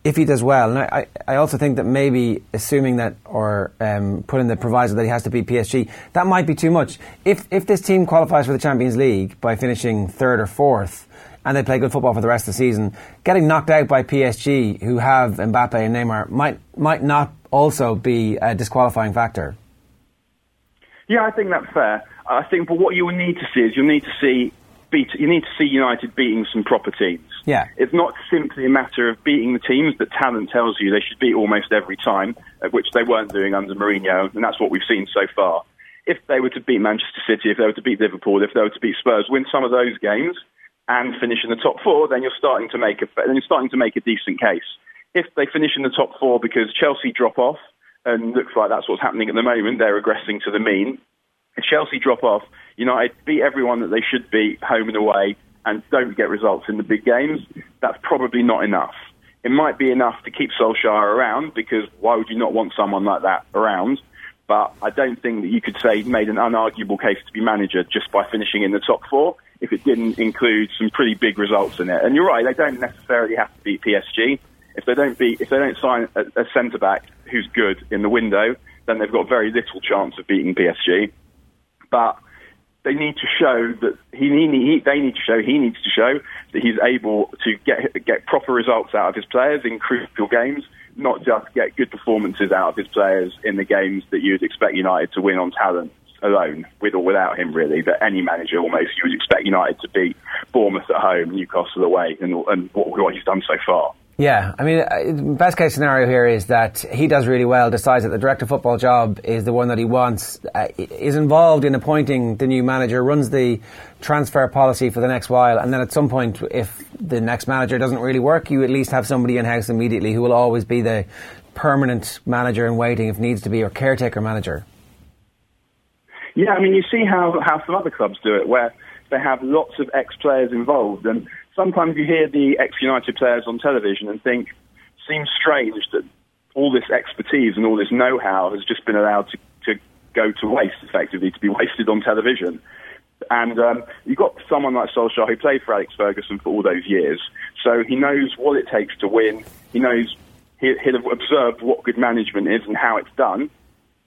if he does well. And I, I also think that maybe assuming that or um, putting the proviso that he has to beat PSG, that might be too much. If if this team qualifies for the Champions League by finishing third or fourth and they play good football for the rest of the season. Getting knocked out by PSG, who have Mbappe and Neymar, might might not also be a disqualifying factor. Yeah, I think that's fair. I think, but what you will need to see is you'll need to see beat. You need to see United beating some proper teams. Yeah, it's not simply a matter of beating the teams that talent tells you they should beat almost every time, which they weren't doing under Mourinho, and that's what we've seen so far. If they were to beat Manchester City, if they were to beat Liverpool, if they were to beat Spurs, win some of those games, and finish in the top four, then you're starting to make a then you're starting to make a decent case. If they finish in the top four because Chelsea drop off, and looks like that's what's happening at the moment, they're regressing to the mean. If Chelsea drop off, United beat everyone that they should beat home and away, and don't get results in the big games. That's probably not enough. It might be enough to keep Solskjaer around because why would you not want someone like that around? But I don't think that you could say he made an unarguable case to be manager just by finishing in the top four if it didn't include some pretty big results in it. And you're right, they don't necessarily have to beat PSG. If they don't beat, if they don't sign a, a centre back who's good in the window, then they've got very little chance of beating PSG. But they need to show that he, he, they need to show he needs to show that he's able to get get proper results out of his players in crucial games, not just get good performances out of his players in the games that you'd expect United to win on talent alone, with or without him, really. That any manager almost you would expect United to beat Bournemouth at home, Newcastle away, and, and what, what he's done so far. Yeah, I mean, uh, best case scenario here is that he does really well, decides that the director of football job is the one that he wants, uh, is involved in appointing the new manager, runs the transfer policy for the next while, and then at some point, if the next manager doesn't really work, you at least have somebody in house immediately who will always be the permanent manager in waiting if needs to be, or caretaker manager. Yeah, I mean, you see how, how some other clubs do it, where they have lots of ex players involved, and sometimes you hear the ex-United players on television and think, seems strange that all this expertise and all this know-how has just been allowed to, to go to waste, effectively, to be wasted on television. And um, you've got someone like Solskjaer who played for Alex Ferguson for all those years, so he knows what it takes to win. He knows he, he'll have observed what good management is and how it's done.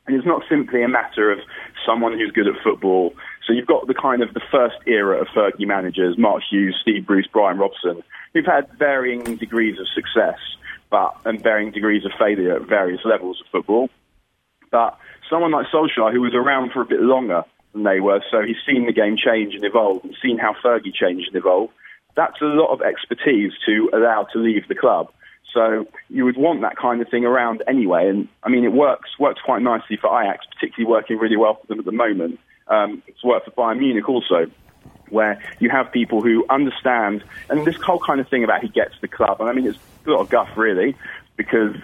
And it's not simply a matter of someone who's good at football so you've got the kind of the first era of Fergie managers, Mark Hughes, Steve Bruce, Brian Robson, who've had varying degrees of success, but and varying degrees of failure at various levels of football. But someone like Solskjaer, who was around for a bit longer than they were, so he's seen the game change and evolve, and seen how Fergie changed and evolved. That's a lot of expertise to allow to leave the club. So you would want that kind of thing around anyway. And I mean, it works works quite nicely for Ajax, particularly working really well for them at the moment. Um, it's worked for Bayern Munich also, where you have people who understand, and this whole kind of thing about he gets the club. And I mean, it's a lot of guff really, because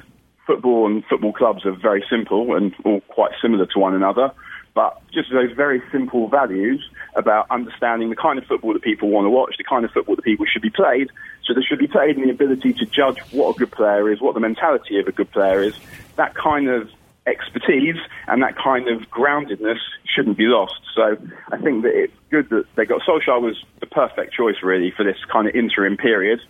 football and football clubs are very simple and all quite similar to one another. But just those very simple values about understanding the kind of football that people want to watch, the kind of football that people should be played. So they should be played in the ability to judge what a good player is, what the mentality of a good player is. That kind of expertise and that kind of groundedness shouldn't be lost. So I think that it's good that they got Solskjaer was the perfect choice really for this kind of interim period.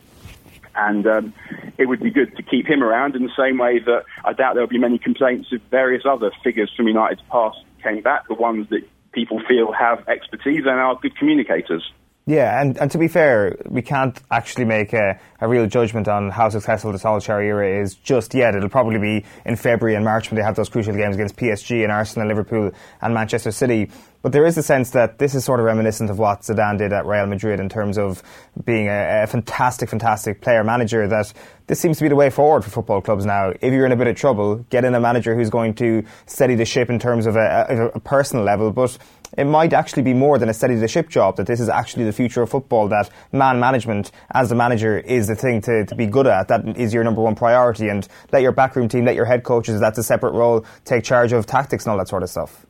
And um, it would be good to keep him around in the same way that I doubt there'll be many complaints if various other figures from United's past came back, the ones that people feel have expertise and are good communicators. Yeah, and, and to be fair, we can't actually make a, a real judgment on how successful the Solskjaer era is just yet. It'll probably be in February and March when they have those crucial games against PSG and Arsenal, Liverpool and Manchester City. But there is a sense that this is sort of reminiscent of what Zidane did at Real Madrid in terms of being a, a fantastic, fantastic player manager. That this seems to be the way forward for football clubs now. If you're in a bit of trouble, get in a manager who's going to steady the ship in terms of a, a, a personal level, but it might actually be more than a steady the ship job, that this is actually the future of football, that man management as the manager is the thing to, to be good at. That is your number one priority. And let your backroom team, let your head coaches, that's a separate role, take charge of tactics and all that sort of stuff.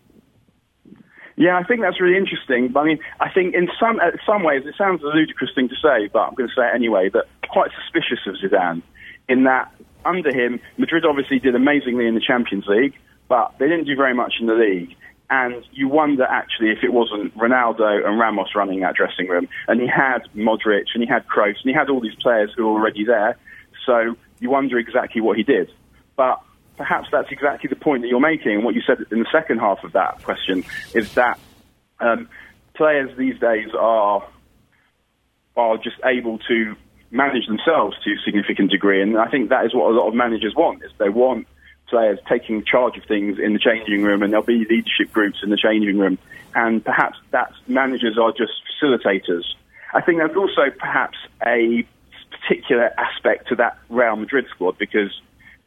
Yeah, I think that's really interesting. But I mean, I think in some uh, some ways it sounds a ludicrous thing to say, but I'm going to say it anyway. That quite suspicious of Zidane, in that under him, Madrid obviously did amazingly in the Champions League, but they didn't do very much in the league. And you wonder actually if it wasn't Ronaldo and Ramos running that dressing room, and he had Modric and he had Kroos and he had all these players who were already there. So you wonder exactly what he did. But perhaps that's exactly the point that you're making, and what you said in the second half of that question is that um, players these days are are just able to manage themselves to a significant degree, and I think that is what a lot of managers want. Is they want players taking charge of things in the changing room, and there'll be leadership groups in the changing room, and perhaps that managers are just facilitators. I think there's also perhaps a particular aspect to that Real Madrid squad because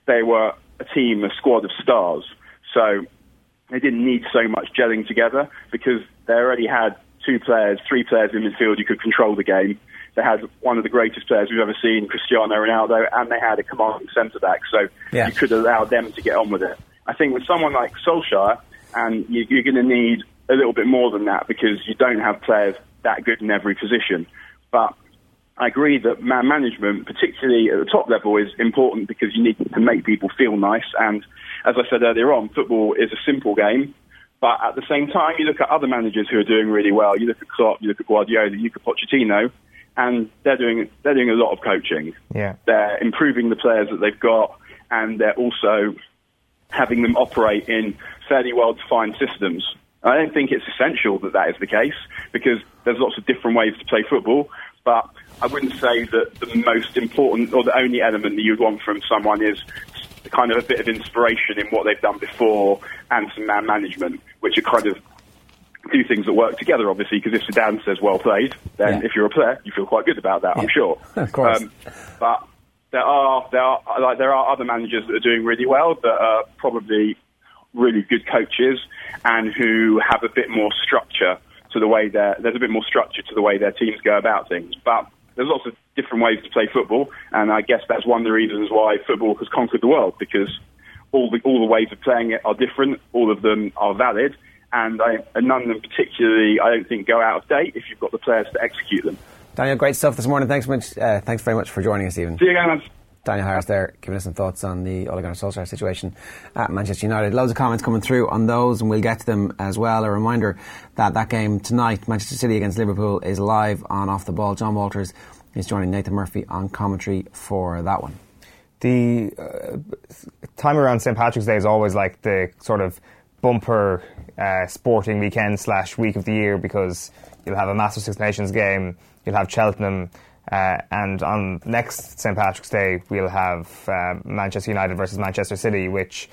they were a team, a squad of stars, so they didn't need so much gelling together because they already had two players, three players in midfield who could control the game they had one of the greatest players we've ever seen, Cristiano Ronaldo, and they had a commanding centre back, so yeah. you could allow them to get on with it. I think with someone like Solskjaer, and you, you're going to need a little bit more than that because you don't have players that good in every position. But I agree that man management, particularly at the top level, is important because you need to make people feel nice. And as I said earlier on, football is a simple game. But at the same time, you look at other managers who are doing really well. You look at Klopp, you look at Guardiola, you look at Pochettino and they're doing they're doing a lot of coaching. Yeah, they're improving the players that they've got, and they're also having them operate in fairly well defined systems. I don't think it's essential that that is the case because there's lots of different ways to play football, but I wouldn't say that the most important or the only element that you'd want from someone is kind of a bit of inspiration in what they've done before and some man management, which are kind of do things that work together, obviously, because if Zidane says well played, then yeah. if you're a player, you feel quite good about that, yeah. I'm sure. [LAUGHS] Of course. Um, but there are there are like there are other managers that are doing really well that are probably really good coaches and who have a bit more structure to the way their there's a bit more structure to the way their teams go about things. But there's lots of different ways to play football, and I guess that's one of the reasons why football has conquered the world because all the all the ways of playing it are different. All of them are valid, and, I, and none of them particularly I don't think go out of date if you've got the players to execute them. Daniel, great stuff this morning. Thanks much. Uh, thanks very much for joining us, Stephen. See you again. Man. Daniel Harris there, giving us some thoughts on the Ole Gunnar Solskjaer situation at Manchester United. Loads of comments coming through on those, and we'll get to them as well. A reminder that that game tonight, Manchester City against Liverpool, is live on Off the Ball. John Walters is joining Nathan Murphy on commentary for that one. The uh, time around St Patrick's Day is always like the sort of bumper uh, sporting weekend slash week of the year because you'll have a massive Six Nations game, you'll have Cheltenham. Uh, and on next St Patrick's Day, we'll have uh, Manchester United versus Manchester City, which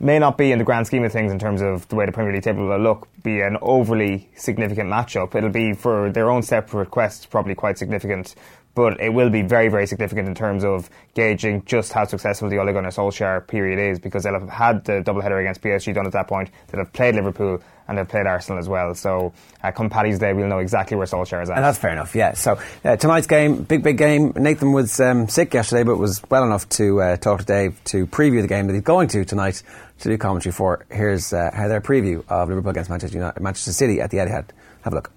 may not be in the grand scheme of things in terms of the way the Premier League table will look, be an overly significant matchup. It'll be for their own separate quests probably quite significant, but it will be very, very significant in terms of gauging just how successful the Ole Gunnar Solskjaer period is because they'll have had the doubleheader against PSG done at that point. They'll have played Liverpool and they've played Arsenal as well. So uh, come Paddy's Day, we'll know exactly where Solskjaer is at. And that's fair enough, yeah. So uh, tonight's game, big, big game. Nathan was um, sick yesterday, but was well enough to uh, talk to Dave to preview the game that he's going to tonight to do commentary for. Here's uh, their preview of Liverpool against Manchester, United, Manchester City at the Etihad. Have a look.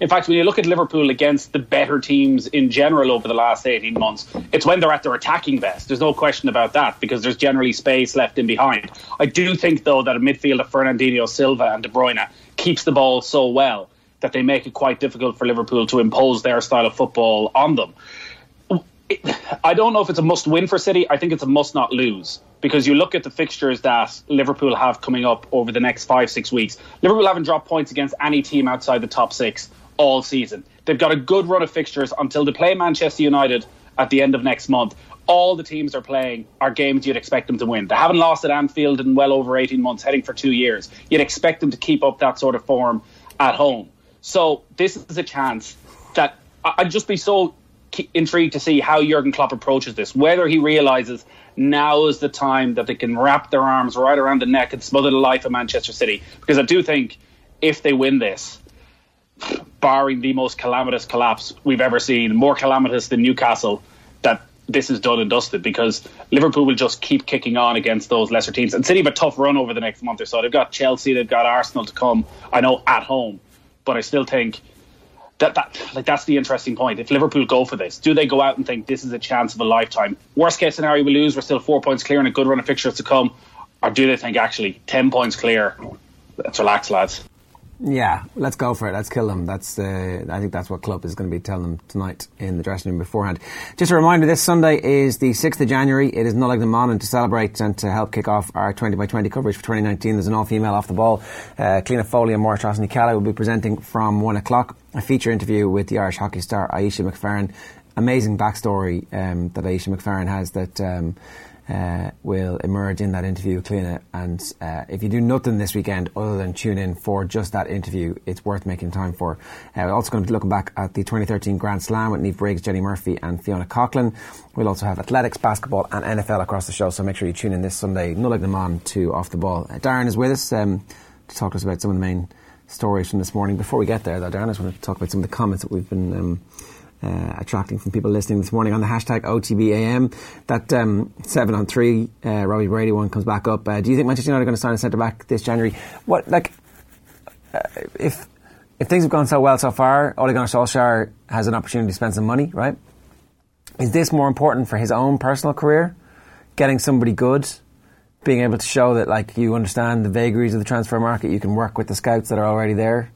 In fact, when you look at Liverpool against the better teams in general over the last 18 months, it's when they're at their attacking best. There's no question about that because there's generally space left in behind. I do think, though, that a midfield of Fernandinho Silva and De Bruyne keeps the ball so well that they make it quite difficult for Liverpool to impose their style of football on them. I don't know if it's a must win for City. I think it's a must not lose because you look at the fixtures that Liverpool have coming up over the next five, six weeks. Liverpool haven't dropped points against any team outside the top six all season. They've got a good run of fixtures until they play Manchester United at the end of next month. All the teams are playing are games you'd expect them to win. They haven't lost at Anfield in well over 18 months, heading for two years. You'd expect them to keep up that sort of form at home. So this is a chance that I'd just be so intrigued to see how Jurgen Klopp approaches this. Whether he realizes now is the time that they can wrap their arms right around the neck and smother the life of Manchester City. Because I do think if they win this, barring the most calamitous collapse we've ever seen, more calamitous than Newcastle, that this is done and dusted because Liverpool will just keep kicking on against those lesser teams. And City have a tough run over the next month or so. They've got Chelsea, they've got Arsenal to come. I know at home, but I still think that that like that's the interesting point. If Liverpool go for this, do they go out and think this is a chance of a lifetime? Worst case scenario, we lose. We're still four points clear and a good run of fixtures to come, or do they think actually ten points clear? Let's relax, lads. Yeah, let's go for it. Let's kill them. That's uh, I think that's what Klopp is going to be telling them tonight in the dressing room beforehand. Just a reminder: this Sunday is the sixth of January. It is not like the morning to celebrate and to help kick off our twenty by twenty coverage for 2019, there's an all-female off the ball. Uh, Cliona Foley and Maura Trosney will be presenting from one o'clock. A feature interview with the Irish hockey star Ayeisha McFerran. Amazing backstory um, that Ayeisha McFerran has that. Um, uh, will emerge in that interview Cliona. And uh, if you do nothing this weekend other than tune in for just that interview, it's worth making time for. Uh, we're also going to be looking back at the 2013 Grand Slam with Niamh Briggs, Jenny Murphy, and Fiona Coghlan. We'll also have athletics, basketball, and NFL across the show. So make sure you tune in this Sunday. Nollaig na mBan to Off the Ball. Uh, Darren is with us um, to talk to us about some of the main stories from this morning. Before we get there, though, Darren, I just want to talk about some of the comments that we've been. Um, uh, attracting from people listening this morning on the hashtag OTBAM. That um, seven on three, uh, Robbie Brady one comes back up. Uh, do you think Manchester United are going to sign a centre back this January? What like uh, if if things have gone so well so far? Ole Gunnar Solskjaer has an opportunity to spend some money, right? Is this more important for his own personal career? Getting somebody good, being able to show that like you understand the vagaries of the transfer market, you can work with the scouts that are already there.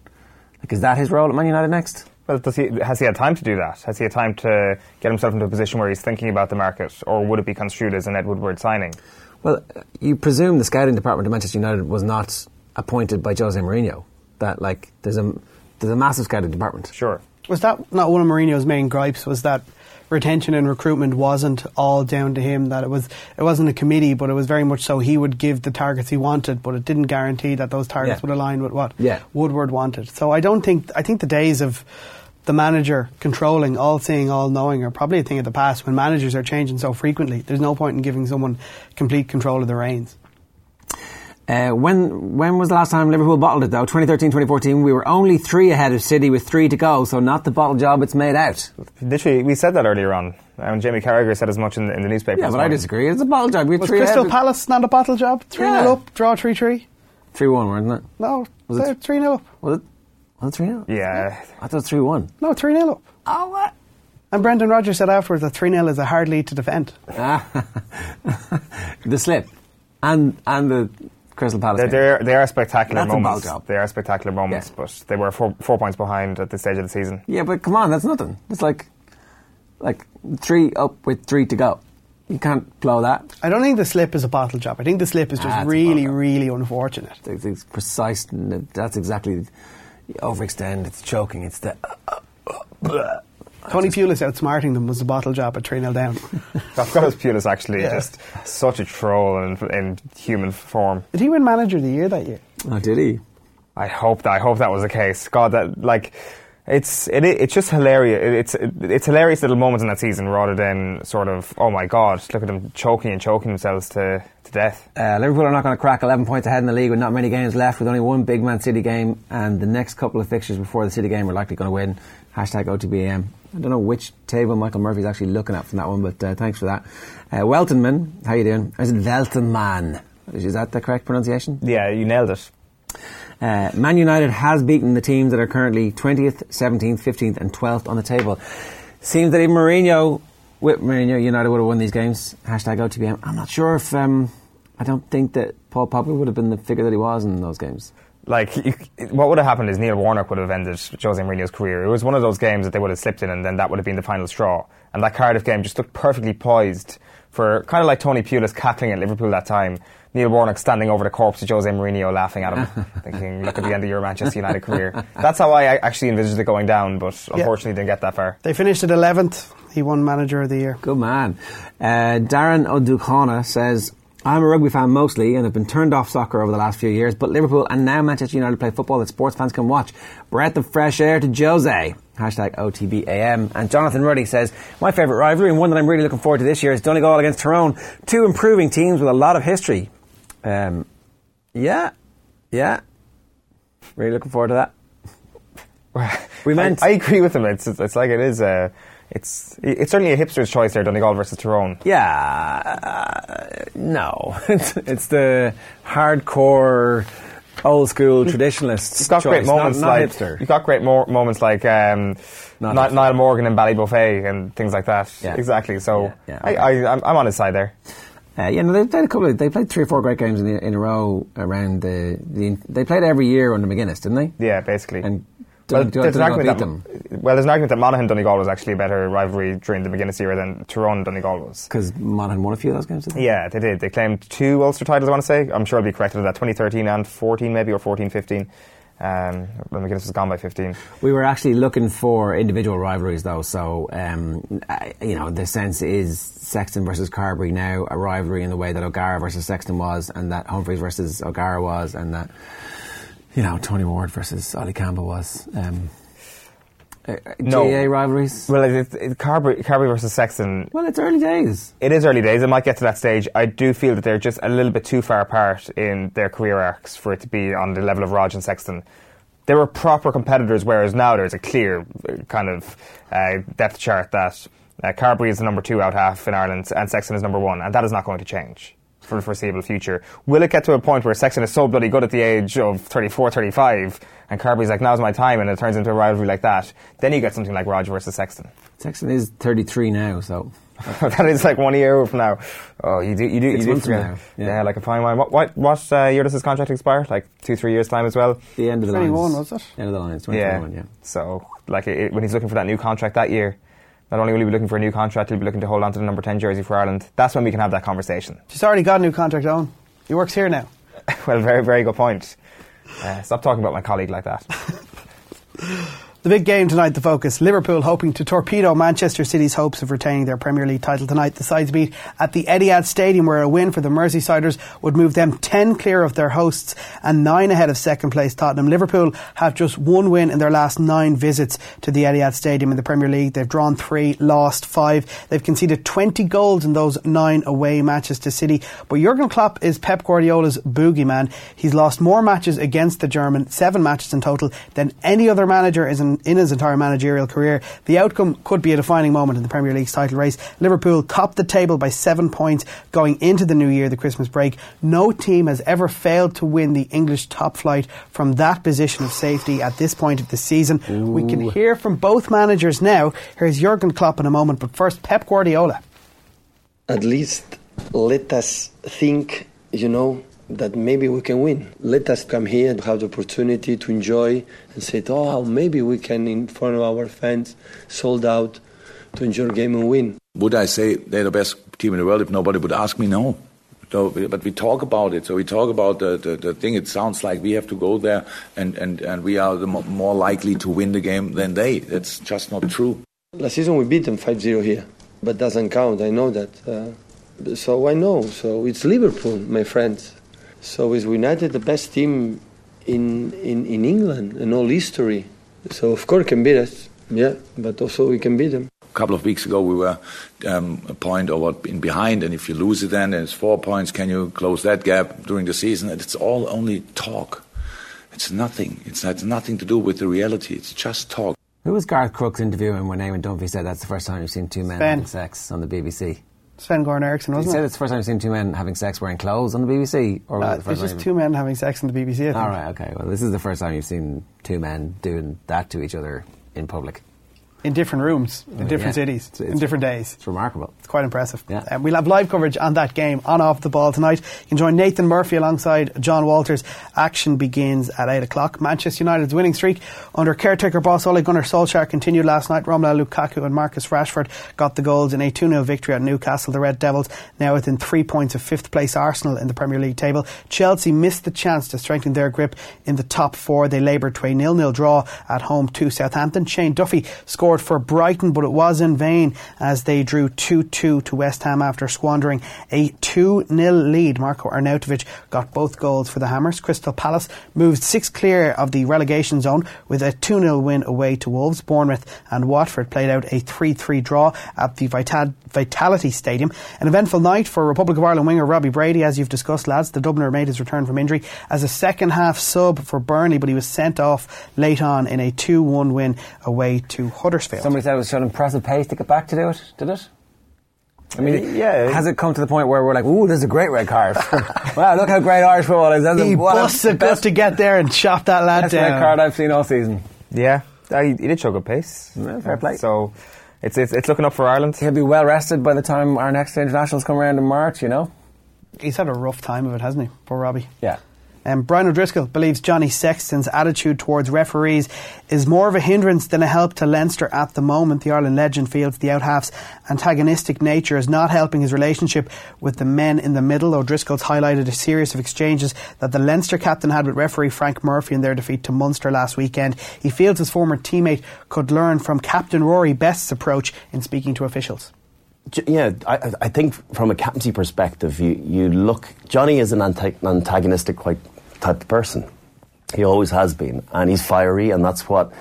Like, is that his role at Man United next? Well, he, has he had time to do that? Has he had time to get himself into a position where he's thinking about the market, or would it be construed as an Ed Woodward signing? Well, you presume the scouting department of Manchester United was not appointed by Jose Mourinho. That like there's a there's a massive scouting department. Sure. Was that not one of Mourinho's main gripes? Was that retention and recruitment wasn't all down to him. That it was it wasn't a committee, but it was very much so he would give the targets he wanted, but it didn't guarantee that those targets Yeah. would align with what Yeah. Woodward wanted. So I don't think I think the days of the manager controlling, all seeing, all knowing are probably a thing of the past when managers are changing so frequently. There's no point in giving someone complete control of the reins. Uh, when when was the last time Liverpool bottled it though? 2013, 2014. We were only three ahead of City with three to go, so not the bottle job it's made out. Literally, we said that earlier on. And Jamie Carragher said as much in, in the newspaper. Yeah, this but I disagree. It's a bottle job. We Was three Crystal ahead. Palace not a bottle job? 3 0 Yeah. up, draw 3 3? Three one, wasn't it? No, Was it- 3 0 up. Was it? Was it three 0 Yeah. I thought it was three one. No, 3 0 up. Oh what? And Brendan Rodgers said afterwards that 3 0 is a hard lead to defend. [LAUGHS] the slip and and the Crystal Palace. They're, game. they're, they are spectacular That's a moments. ball job. They are spectacular moments, Yeah. but they were four, four points behind at this stage of the season. Yeah, but come on, that's nothing. It's like like three up with three to go. You can't blow that. I don't think the slip is a bottle job. I think the slip is just Ah, really, really unfortunate. It's, it's precise. and That's exactly you overextend. It's choking. It's the. Uh, uh, uh, Tony Pulis outsmarting them was a bottle job at 3 0 down. I've got his Pulis actually Yeah. just such a troll in, in human form. Did he win manager of the year that year? Oh, did he? I hope that I hope that was the case. God, that like it's it, it's just hilarious. It, it's it, it's hilarious little moments in that season rather than sort of oh my God, look at them choking and choking themselves to to death. Uh, Liverpool are not going to crack 11 points ahead in the league with not many games left, with only one big Man City game, and the next couple of fixtures before the City game are likely going to win. Hashtag OTBAM. I don't know which table Michael Murphy's actually looking at from that one, but uh, thanks for that. Uh, Weltonman, how you doing? Is it Weltonman? Is that the correct pronunciation? Yeah, you nailed it. Uh, Man United has beaten the teams that are currently 20th, 17th, 15th, and 12th on the table. Seems that even Mourinho, with Mourinho, United would have won these games. Hashtag OTBM. I'm not sure if. Um, I don't think that Paul Pogba would have been the figure that he was in those games. Like, you, [LAUGHS] what would have happened is Neil Warnock would have ended Jose Mourinho's career. It was one of those games that they would have slipped in, and then that would have been the final straw. And that Cardiff game just looked perfectly poised for kind of like Tony Pulis cackling at Liverpool that time. Neil Warnock standing over the corpse of Jose Mourinho, laughing at him, [LAUGHS] thinking, "Look at the end of your Manchester United career." That's how I actually envisaged it going down, but unfortunately didn't get that far. They finished at 11th. He won manager of the year. Good man. Uh, Darren O'Ducona says, I'm a rugby fan mostly and have been turned off soccer over the last few years, but Liverpool and now Manchester United play football that sports fans can watch. Breath of fresh air to Jose. Hashtag OTBAM. And Jonathan Ruddy says, My favourite rivalry and one that I'm really looking forward to this year is Donegal against Tyrone. Two improving teams with a lot of history. Um, yeah, yeah. Really looking forward to that. [LAUGHS] We meant- I, I agree with him. It's, it's like it is. Uh, it's it's certainly a hipster's choice there, Donegal versus Tyrone. Yeah, uh, no. [LAUGHS] it's, it's the hardcore, old school traditionalists. You've got choice, great moments not, not like you've got great mo- moments like um, Not Ni- hipster. Niall Morgan and Ballybofey and things like that. Yeah. Exactly. So Yeah, yeah, I, okay. I, I'm, I'm on his side there. Uh, yeah, no, they played a couple. Of, they played three or four great games in, the, in a row around the, the. They played every year under McGuinness, didn't they? Yeah, basically. And well, Dun- there's an argument that, well, there's an argument that Monaghan Donegal was actually a better rivalry during the McGuinness era than Tyrone Donegal was. because Monaghan won a few of those games. They? Yeah, they did. They claimed two Ulster titles, I want to say. I'm sure I'll be corrected on that. 2013 and 14 maybe, or 14, 15. Um, when McGuinness was gone by 15. We were actually looking for individual rivalries, though. So, um, you know, the sense is Sexton versus Carbery now a rivalry in the way that O'Gara versus Sexton was, and that Humphreys versus O'Gara was, and that you know Tony Ward versus Ollie Campbell was. Um, uh, No. GAA rivalries. Well, it, it, Carbery, Carbery versus Sexton, Well, it's early days. it is early days. It might get to that stage. I do feel that they're just a little bit too far apart in their career arcs for it to be on the level of Rog and Sexton. They were proper competitors, whereas now there's a clear uh, kind of uh, depth chart that uh, Carbery is the number two out half in Ireland and Sexton is number one, and that is not going to change for the foreseeable future. Will it get to a point where Sexton is so bloody good at the age of 34, 35, and Carbery's like, now's my time, and it turns into a rivalry like that? Then you get something like Rog versus Sexton. Sexton is 33 now, so [LAUGHS] that is like one year from now. Oh, you do, you do, you do from forget. now, Yeah. yeah. like a fine wine. What, what, what uh, year does his contract expire? Like two, three years time as well. the end of the 21, was it? End of the lines. Yeah. 21, yeah. So, like, it, when he's looking for that new contract that year, not only will he be looking for a new contract, he'll be looking to hold on to the number ten jersey for Ireland. That's when we can have that conversation. She's already got a new contract on. He works here now. [LAUGHS] well, very, very good point. Uh, stop talking about my colleague like that. [LAUGHS] The big game tonight, the focus. Liverpool hoping to torpedo Manchester City's hopes of retaining their Premier League title tonight. The sides meet at the Etihad Stadium where a win for the Merseysiders would move them 10 clear of their hosts and 9 ahead of second place Tottenham. Liverpool have just one win in their last 9 visits to the Etihad Stadium in the Premier League. They've drawn 3, lost 5. They've conceded 20 goals in those 9 away matches to City. But Jurgen Klopp is Pep Guardiola's boogeyman. He's lost more matches against the German, 7 matches in total, than any other manager is in in, his entire managerial career. The outcome could be a defining moment in the Premier League's title race. Liverpool topped the table by seven points going into the new year, the Christmas break. No team has ever failed to win the English top flight from that position of safety at this point of the season. Ooh. We can hear from both managers now. Here's Jurgen Klopp in a moment, but first, Pep Guardiola. At least let us think, you know, that maybe we can win. Let us come here and have the opportunity to enjoy and say, oh, maybe we can, in front of our fans, sold out, to enjoy game and win. Would I say they're the best team in the world if nobody would ask me? No. So, but we talk about it. So we talk about the, the, the, thing. It sounds like we have to go there and, and, and we are the more likely to win the game than they. That's just not true. Last season we beat them 5 0 here, but doesn't count. I know that. Uh, so I know. So it's Liverpool, my friends. So is United the best team in, in, in England in all history? So of course can beat us, yeah, but also we can beat them. A couple of weeks ago we were um, a point or what in behind, and if you lose it then it's four points. Can you close that gap during the season? And it's all only talk. It's nothing. It's, it's nothing to do with the reality. It's just talk. Who was Garth Crooks interviewing when Eamon Dunphy said that's the first time you've seen two men having sex on the BBC? Sven Goran Eriksson, wasn't you it? said it's the first time you've seen two men having sex wearing clothes on the BBC? Or uh, it just two men having sex on the BBC, All right, okay. Well, this is the first time you've seen two men doing that to each other in public in different rooms, in different yeah. cities, it's, it's, in different days. It's remarkable. It's quite impressive. Yeah. Um, we'll have live coverage on that game on off the ball tonight. You can join Nathan Murphy alongside John Walters. Action begins at 8 o'clock. Manchester United's winning streak under caretaker boss Ole Gunnar Solskjaer continued last night. Romelu Lukaku and Marcus Rashford got the goals in a 2 0 victory at Newcastle. The Red Devils now within three points of fifth place Arsenal in the Premier League table. Chelsea missed the chance to strengthen their grip in the top four. They laboured to a nil nil draw at home to Southampton. Shane Duffy scored for Brighton but it was in vain as they drew 2-2 to West Ham after squandering a 2-0 lead. Marko Arnautovic got both goals for the Hammers. Crystal Palace moved six clear of the relegation zone with a 2-0 win away to Wolves. Bournemouth and Watford played out a 3-3 draw at the Vital- Vitality Stadium. An eventful night for Republic of Ireland winger Robbie Brady, as you've discussed, lads. The Dubliner made his return from injury as a second half sub for Burnley, but he was sent off late on in a 2-1 win away to Huddersfield. Somebody said it was showing impressive pace to get back to do it, did it? I mean, uh, yeah. Has it come to the point where we're like, ooh, this is a great red card? [LAUGHS] [LAUGHS] wow, look how great Irish football is. That's he a, busted best to get there and chop that lad best down. red card I've seen all season. Yeah, uh, he did show good pace. Yeah, fair play. So it's, it's, it's looking up for Ireland. He'll be well rested by the time our next internationals come around in March, you know? He's had a rough time of it, hasn't he? Poor Robbie. Yeah. Um, Brian O'Driscoll believes Johnny Sexton's attitude towards referees is more of a hindrance than a help to Leinster at the moment. The Ireland legend feels the out-half's antagonistic nature is not helping his relationship with the men in the middle. O'Driscoll's highlighted a series of exchanges that the Leinster captain had with referee Frank Murphy in their defeat to Munster last weekend. He feels his former teammate could learn from Captain Rory Best's approach in speaking to officials. Yeah, I, I, think from a captaincy perspective, you, you look. Johnny is an antagonistic, quite type of person. He always has been, and he's fiery, and that's what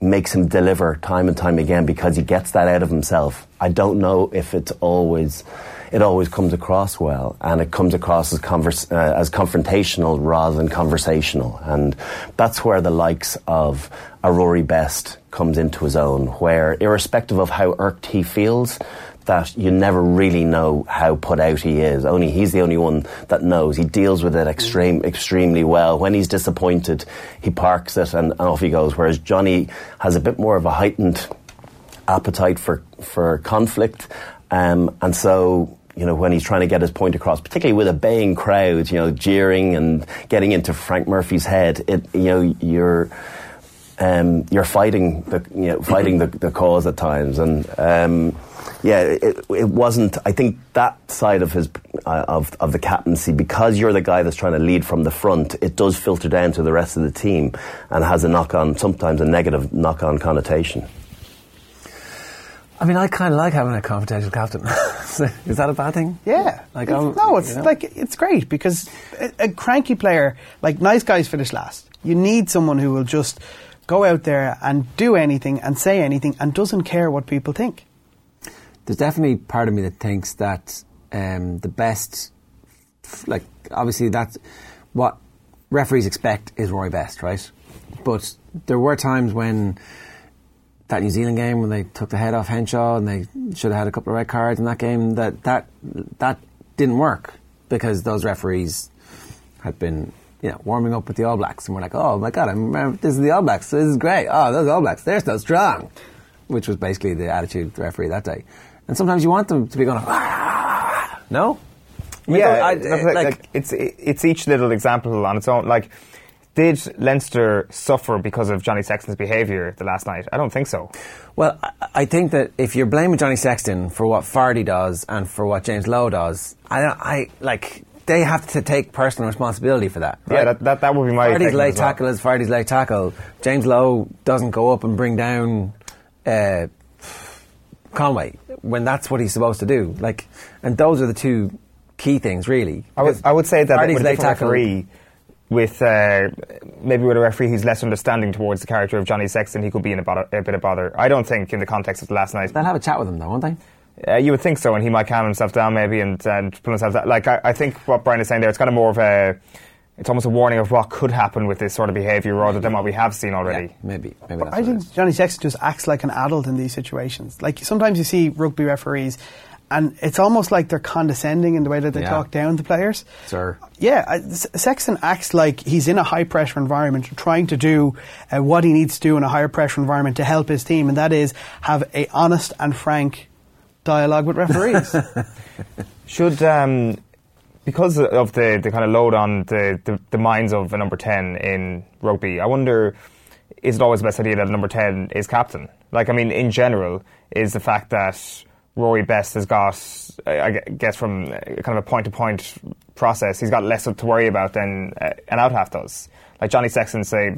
makes him deliver time and time again because he gets that out of himself. I don't know if it's always it always comes across well, and it comes across as, converse, uh, as confrontational rather than conversational, and that's where the likes of a Rory Best comes into his own, where irrespective of how irked he feels, that you never really know how put out he is. Only he's the only one that knows. He deals with it extreme, extremely well. When he's disappointed, he parks it and, off he goes. Whereas Johnny has a bit more of a heightened appetite for for conflict, um, and so you know, when he's trying to get his point across, particularly with a baying crowd, you know, jeering and getting into Frank Murphy's head, it, you know, you're um, you're fighting the you know fighting the, the cause at times, and um, yeah, it, it wasn't. I think that side of his uh, of of the captaincy, because you're the guy that's trying to lead from the front, it does filter down to the rest of the team, and has a knock on sometimes a negative knock on connotation. I mean, I kind of like having a confidential captain. [LAUGHS] Is that a bad thing? Yeah. Like, It's- no, it's you know? like it's great because a, a cranky player, like nice guys finish last. You need someone who will just go out there and do anything and say anything and doesn't care what people think. There's definitely part of me that thinks that um, the best, like obviously that's what referees expect is Roy Best, right? But there were times when that New Zealand game when they took the head off Henshaw and they should have had a couple of red cards in that game that that that didn't work because those referees had been you know warming up with the All Blacks and we're like oh my god I'm, uh, this is the All Blacks this is great oh those All Blacks they're so strong which was basically the attitude of the referee that day and sometimes you want them to be going "Ah." no I mean, yeah, I- like, like- like, it's it's each little example on its own. Like, did Leinster suffer because of Johnny Sexton's behaviour the last night? I don't think so. Well, I- I think that if you're blaming Johnny Sexton for what Fardy does and for what James Lowe does, I, don't I like they have to take personal responsibility for that. Yeah, that- that- that would be my on late well. tackle is Fardy's late tackle. James Lowe doesn't go up and bring down uh, Conway when that's what he's supposed to do. Like, and those are the two key things, really. I would, I would say that a late tackle. referee, with uh, maybe with a referee who's less understanding towards the character of Johnny Sexton, he could be in a, bother, a bit of bother. I don't think in the context of last night. They'll have a chat with him, though, won't they? Uh, you would think so, and he might calm himself down maybe and, and pull himself down. Like I, I think what Brian is saying there, it's kind of more of a, it's almost a warning of what could happen with this sort of behaviour rather than what we have seen already. maybe, maybe that's I think Johnny Sexton just acts like an adult in these situations. Like sometimes you see rugby referees, and it's almost like they're condescending in the way that they Yeah. talk down to players. Sir. Yeah, Sexton acts like he's in a high pressure environment, trying to do uh, what he needs to do in a higher pressure environment to help his team, and that is have a honest and frank dialogue with referees. [LAUGHS] Should um, because of the, the kind of load on the, the, the minds of a number ten in rugby, I wonder is it always the best idea that a number ten is captain? Like, I mean, in general, is the fact that Rory Best has got, I guess, from kind of a point to point process, he's got less to worry about than uh, an out half does. Like Johnny Sexton, say,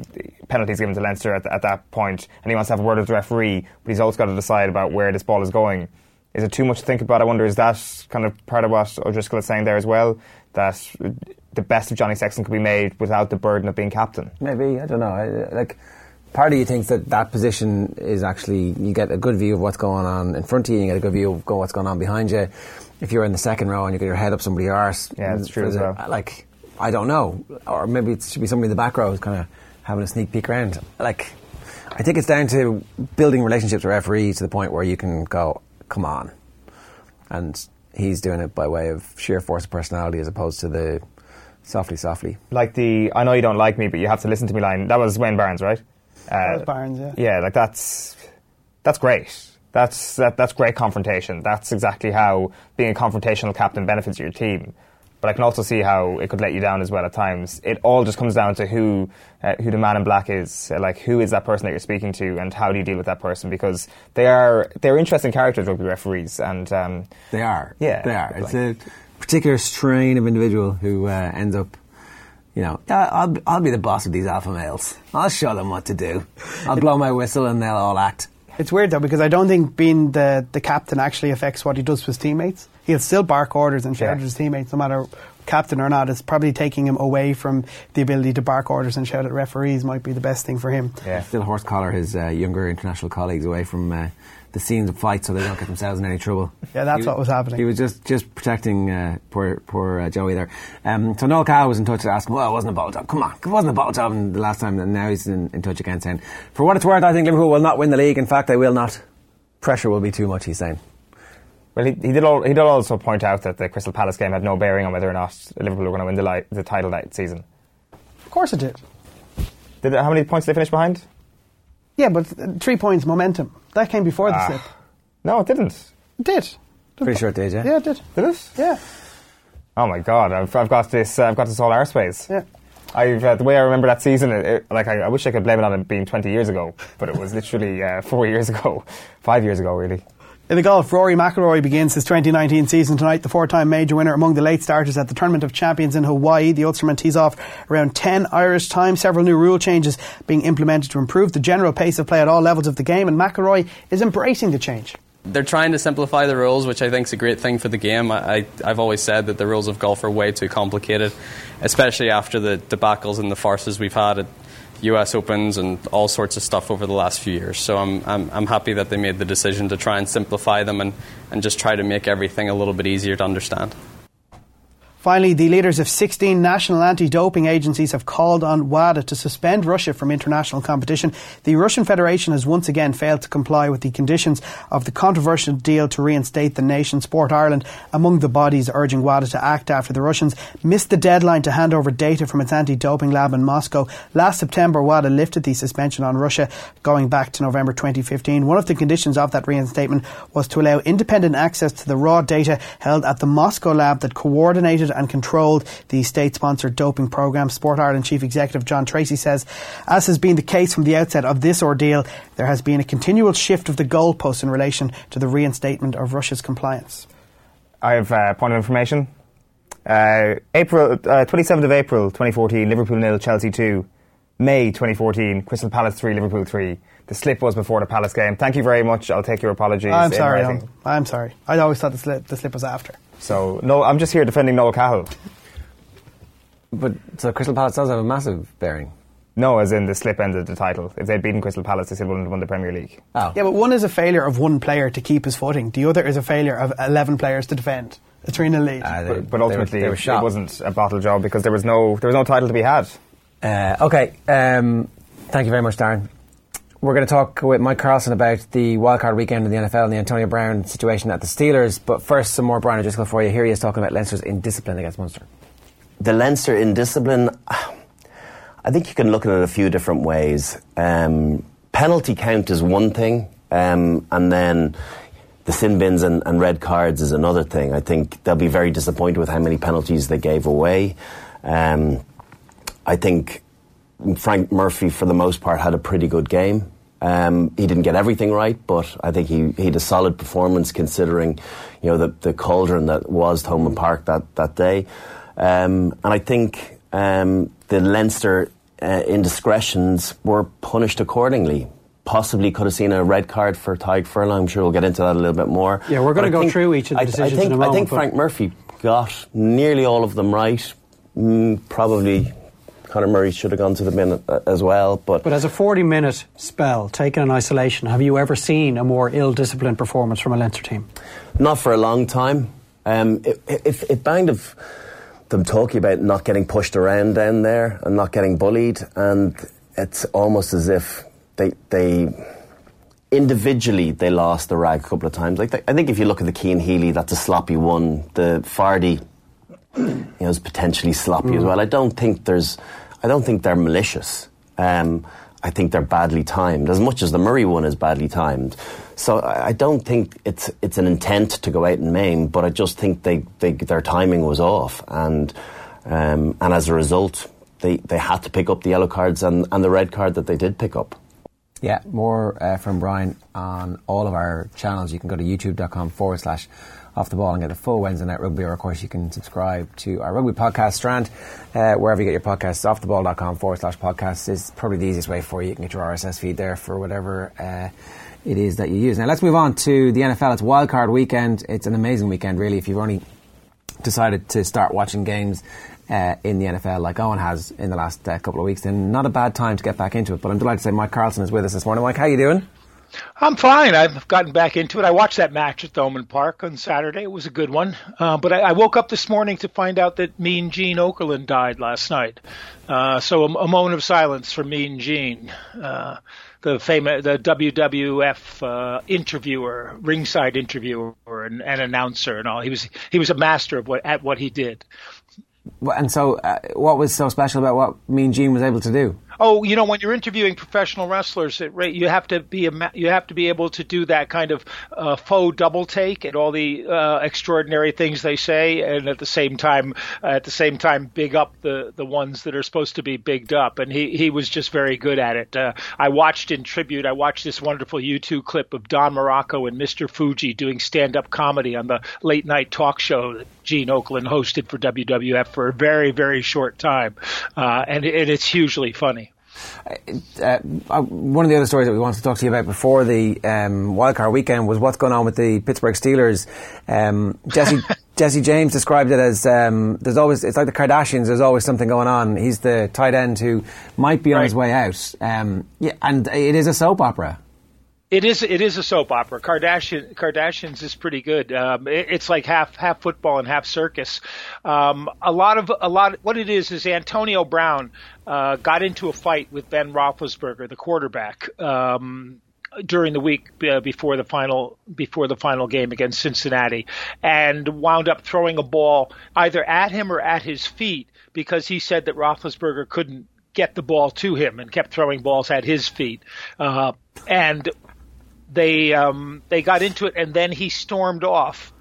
penalties given to Leinster at, at that point, and he wants to have a word with the referee, but he's also got to decide about where this ball is going. Is it too much to think about? I wonder, is that kind of part of what O'Driscoll is saying there as well? That the best of Johnny Sexton could be made without the burden of being captain? Maybe I don't know. I, like part of you thinks that that position is actually you get a good view of what's going on in front of you, you get a good view of what's going on behind you. If you're in the second row and you get your head up somebody's arse, Yeah, that's true for as the- Like I don't know, or maybe it should be somebody in the back row who's kind of having a sneak peek around. Like I think it's down to building relationships with referees to the point where you can go, come on, and he's doing it by way of sheer force of personality as opposed to the softly, softly. Like the I know you don't like me, but you have to listen to me line. That was Wayne Barnes, right? Uh, That was Barnes, yeah. Yeah, like that's that's great. That's that, that's great confrontation. That's exactly how being a confrontational captain benefits your team. But I can also see how it could let you down as well at times. It all just comes down to who uh, who the man in black is. Uh, like who is that person that you're speaking to, and how do you deal with that person? Because they are they're interesting characters, rugby referees, and um, They are. Yeah, They are. It's like- a particular strain of individual who uh, ends up, you know, I'll, I'll be the boss of these alpha males. I'll show them what to do. I'll blow my whistle and they'll all act. It's weird though because I don't think being the, the captain actually affects what he does to his teammates. He'll still bark orders and shout Yeah. at his teammates, no matter captain or not. It's probably taking him away from the ability to bark orders and shout at referees. Might be the best thing for him. yeah. Still horse collar his uh, younger international colleagues away from uh, the scenes of fight so they don't get themselves in any trouble. [LAUGHS] Yeah, that's He- what was happening. He was just, just protecting uh, poor poor uh, Joey there. Um, so Noel Cahill was in touch to ask him, well, it wasn't a bottle job. Come on, it wasn't a ball job and the last time. And now he's in, in touch again saying, for what it's worth, I think Liverpool will not win the league. In fact, they will not. Pressure will be too much, he's saying. Well, he, he did. All, he did also point out that the Crystal Palace game had no bearing on whether or not Liverpool were going to win the, li- the title that season. Of course it did. Did how many points did they finish behind? Yeah, but three points momentum. That came before the Ah. slip. No, it didn't. It did. Pretty sure it did, yeah? Yeah, it did. Did it? Yeah. Oh my god! I've, I've got this. Uh, I've got this all airspace. Yeah. I've, uh, the way I remember that season, it, it, like I, I, wish I could blame it on it being 20 years ago, but it was literally uh, four years [LAUGHS] ago, five years ago, really. In the golf, Rory McIlroy begins his 2019 season tonight. The four-time major winner among the late starters at the Tournament of Champions in Hawaii. The Ulsterman tees off around 10 Irish time. Several new rule changes being implemented to improve the general pace of play at all levels of the game, and McIlroy is embracing the change. They're trying to simplify the rules, which I think is a great thing for the game. I, have always said that the rules of golf are way too complicated, especially after the debacles and the farces we've had at US Opens and all sorts of stuff over the last few years. So I'm, I'm, I'm happy that they made the decision to try and simplify them and, and just try to make everything a little bit easier to understand. Finally, the leaders of 16 national anti-doping agencies have called on WADA to suspend Russia from international competition. The Russian Federation has once again failed to comply with the conditions of the controversial deal to reinstate the nation. Sport Ireland among the bodies urging WADA to act after the Russians missed the deadline to hand over data from its anti-doping lab in Moscow. Last September, WADA lifted the suspension on Russia going back to November 2015. One of the conditions of that reinstatement was to allow independent access to the raw data held at the Moscow lab that coordinated and controlled the state sponsored doping programme. Sport Ireland Chief Executive John Treacy says, as has been the case from the outset of this ordeal, there has been a continual shift of the goalposts in relation to the reinstatement of Russia's compliance. I have a uh, point of information. Uh, April uh, 27th of April 2014, Liverpool nil, Chelsea 2. May 2014, Crystal Palace 3, Liverpool 3. The slip was before the Palace game. Thank you very much. I'll take your apologies. I'm sorry. I'm, I'm, sorry. I always thought the slip, the slip was after. So no, I'm just here defending Noel Cahill. But so Crystal Palace does have a massive bearing. No, as in the slip ended the title. If they'd beaten Crystal Palace, they still wouldn't have won the Premier League. Oh. Yeah, but one is a failure of one player to keep his footing. The other is a failure of 11 players to defend. A 3 0 lead. Uh, but, but, ultimately, they were, they were it wasn't a bottle job because there was no, there was no title to be had. Uh, okay, um, thank you very much, Darren. We're going to talk with Mike Carlson about the wildcard weekend in the NFL and the Antonio Brown situation at the Steelers. But first, some more Brian O'Driscoll for you. Here he is talking about Leinster's indiscipline against Munster. The Leinster indiscipline, I think you can look at it a few different ways. Um, penalty count is one thing, um, and then the sin bins and, and, red cards is another thing. I think they'll be very disappointed with how many penalties they gave away. Um, I think Frank Murphy, for the most part, had a pretty good game. Um, he didn't get everything right, but I think he, he had a solid performance considering, you know, the, the cauldron that was Thomond Park that, that day. Um, and I think um, the Leinster uh, indiscretions were punished accordingly. Possibly could have seen a red card for Tadhg Furlong. I'm sure we'll get into that a little bit more. Yeah, we're going to go think, through each of the decisions I, I think, in a moment. I think Frank Murphy got nearly all of them right. Mm, probably Conor Murray should have gone to the bin uh, as well. But but as a 40 minute spell taken in isolation, have you ever seen a more ill disciplined performance from a Leinster team? Not for a long time. Um, it, it, it banged of them talking about not getting pushed around down there and not getting bullied, and it's almost as if they they individually they lost the rag a couple of times. Like I think if you look at the Cian Healy, that's a sloppy one. The Fardy you know, is potentially sloppy mm. as well. I don't think there's, I don't think they're malicious. Um, I think they're badly timed, as much as the Murray one is badly timed. So I, don't think it's it's an intent to go out and maim, but I just think they, they their timing was off, and um, and as a result, they, they had to pick up the yellow cards and, and the red card that they did pick up. Yeah, more uh, from Brian on all of our channels. You can go to youtube.com forward slash off the ball and get a full Wednesday night rugby. Or, of course, you can subscribe to our rugby podcast strand uh, wherever you get your podcasts. Offtheball.com forward slash podcasts is probably the easiest way for you. You can get your RSS feed there for whatever. Uh, it is that you use. Now let's move on to the NFL. It's wildcard weekend. It's an amazing weekend, really. If you've only decided to start watching games uh, in the NFL, like Owen has in the last uh, couple of weeks, then not a bad time to get back into it. But I'm delighted to say Mike Carlson is with us this morning. Mike, how you doing? I'm fine. I've gotten back into it. I watched that match at Thomond Park on Saturday. It was a good one. Uh, but I, I, woke up this morning to find out that Mean Gene Okerlund died last night. Uh, so a, a, moment of silence for Mean Gene, uh, the famous, the WWF uh, interviewer, ringside interviewer, and, and, announcer, and all. He was he was a master of what at what he did. And so, uh, what was so special about what Mean Gene was able to do? Oh, you know, when you're interviewing professional wrestlers, it, you have to be you have to be able to do that kind of uh, faux double take at all the uh, extraordinary things they say, and at the same time, uh, at the same time, big up the the ones that are supposed to be bigged up. And he he was just very good at it. Uh, I watched in tribute. I watched this wonderful YouTube clip of Don Muraco and Mr. Fuji doing stand up comedy on the late night talk show Gene Okerlund hosted for WWF for a very very short time, uh, and, and it's hugely funny. Uh, uh, one of the other stories that we wanted to talk to you about before the um, wildcard weekend was what's going on with the Pittsburgh Steelers. Um, Jesse [LAUGHS] Jesse James described it as um, there's always it's like the Kardashians. There's always something going on. He's the tight end who might be on his way out. Um, yeah, and it is a soap opera. It is it is a soap opera. Kardashian Kardashians is pretty good. Um, it, it's like half half football and half circus. Um, a lot of a lot. What it is is Antonio Brown uh, got into a fight with Ben Roethlisberger, the quarterback. Um, during the week uh, before the final before the final game against Cincinnati, and wound up throwing a ball either at him or at his feet because he said that Roethlisberger couldn't get the ball to him and kept throwing balls at his feet. Uh, and they um, they got into it, and then he stormed off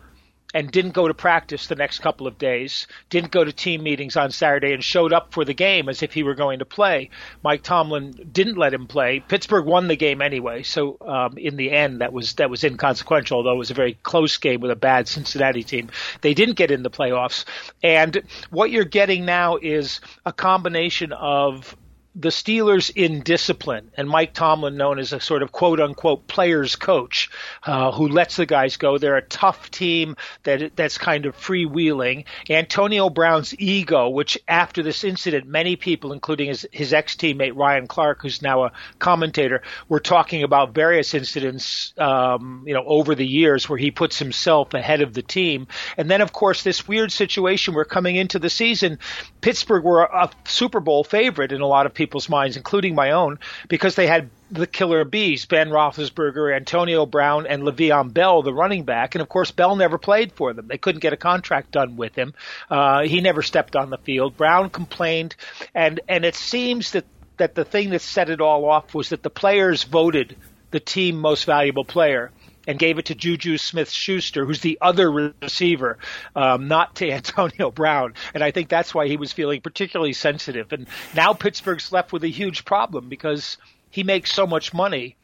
and didn't go to practice the next couple of days, didn't go to team meetings on Saturday, and showed up for the game as if he were going to play. Mike Tomlin didn't let him play. Pittsburgh won the game anyway, so um, in the end, that was that was inconsequential. Although it was a very close game with a bad Cincinnati team, they didn't get in the playoffs. And what you're getting now is a combination of the Steelers in discipline, and Mike Tomlin, known as a sort of quote unquote players coach, uh, who lets the guys go. They're a tough team that that's kind of freewheeling. Antonio Brown's ego, which after this incident, many people, including his, his ex teammate Ryan Clark, who's now a commentator, were talking about various incidents, um, you know, over the years where he puts himself ahead of the team. And then, of course, this weird situation where coming into the season, Pittsburgh were a, Super Bowl favorite in a lot of people's minds, including my own, because they had the killer bees, Ben Roethlisberger, Antonio Brown, and Le'Veon Bell, the running back. And of course, Bell never played for them. They couldn't get a contract done with him. Uh, he never stepped on the field. Brown complained, and and it seems that that the thing that set it all off was that the players voted the team most valuable player and gave it to Juju Smith Schuster, who's the other receiver, um, not to [LAUGHS] Antonio Brown. And I think that's why he was feeling particularly sensitive. And now Pittsburgh's left with a huge problem because he makes so much money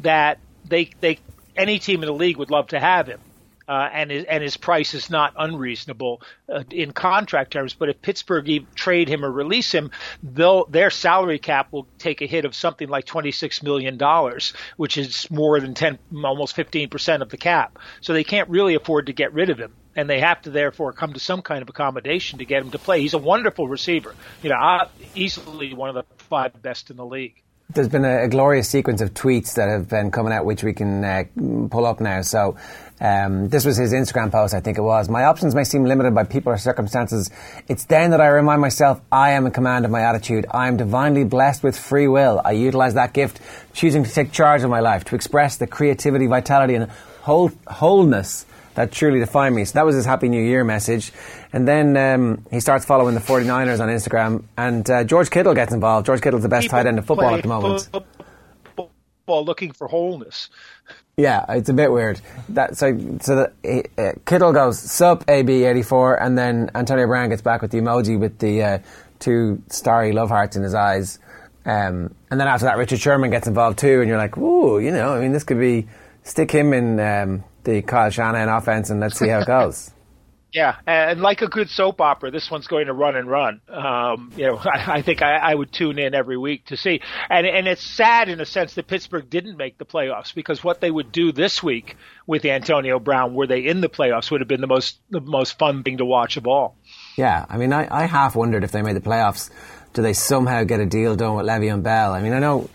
that they they any team in the league would love to have him uh, and his, and his price is not unreasonable uh, in contract terms. But if Pittsburgh trade him or release him, they'll, their salary cap will take a hit of something like twenty six million dollars, which is more than ten, almost fifteen percent of the cap. So they can't really afford to get rid of him and they have to therefore come to some kind of accommodation to get him to play. He's a wonderful receiver, you know, easily one of the five best in the league. There's been a, a glorious sequence of tweets that have been coming out, which we can uh, pull up now. So um, this was his Instagram post, I think it was. My options may seem limited by people or circumstances. It's then that I remind myself I am in command of my attitude. I am divinely blessed with free will. I utilize that gift, choosing to take charge of my life, to express the creativity, vitality, and whole, wholeness that truly define me. So that was his Happy New Year message. And then um, he starts following the 49ers on Instagram, and uh, George Kittle gets involved. George Kittle's the best People tight end of football at the moment. Football looking for wholeness. Yeah, it's a bit weird. That so so the, uh, Kittle goes sup AB eighty four, and then Antonio Brown gets back with the emoji with the uh, two starry love hearts in his eyes. Um, and then after that, Richard Sherman gets involved too, and you're like, ooh, you know, I mean, this could be stick him in um, the Kyle Shanahan offense, and let's see how it goes. [LAUGHS] Yeah, and like a good soap opera, this one's going to run and run. Um, you know, [LAUGHS] I, I think I, I, would tune in every week to see. And and it's sad in a sense that Pittsburgh didn't make the playoffs because what they would do this week with Antonio Brown, were they in the playoffs, would have been the most the most fun thing to watch of all. Yeah, I mean, I, I half wondered if they made the playoffs, do they somehow get a deal done with Le'Veon Bell? I mean, I know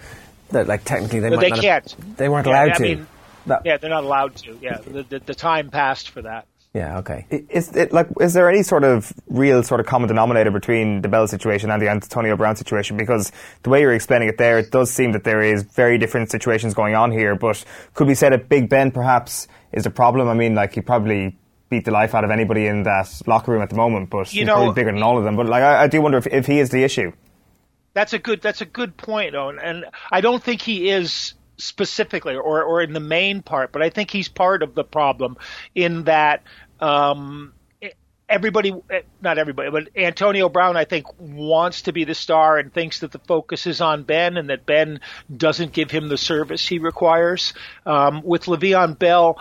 that like technically they but they can't. Have, they weren't yeah, allowed I to. That, yeah, they're not allowed to. Yeah, the, the, the time passed for that. Yeah, okay. Is it like is there any sort of real sort of common denominator between the Bell situation and the Antonio Brown situation? Because the way you're explaining it there, it does seem that there is very different situations going on here. But could we say that Big Ben perhaps is a problem? I mean, like he probably beat the life out of anybody in that locker room at the moment, but you he's know, probably bigger than all of them. But like, I, I do wonder if, if he is the issue. That's a good. That's a good point, Owen. And I don't think he is specifically or or in the main part, but I think he's part of the problem in that. Um, everybody, not everybody, but Antonio Brown, I think, wants to be the star and thinks that the focus is on Ben and that Ben doesn't give him the service he requires. Um, with Le'Veon Bell,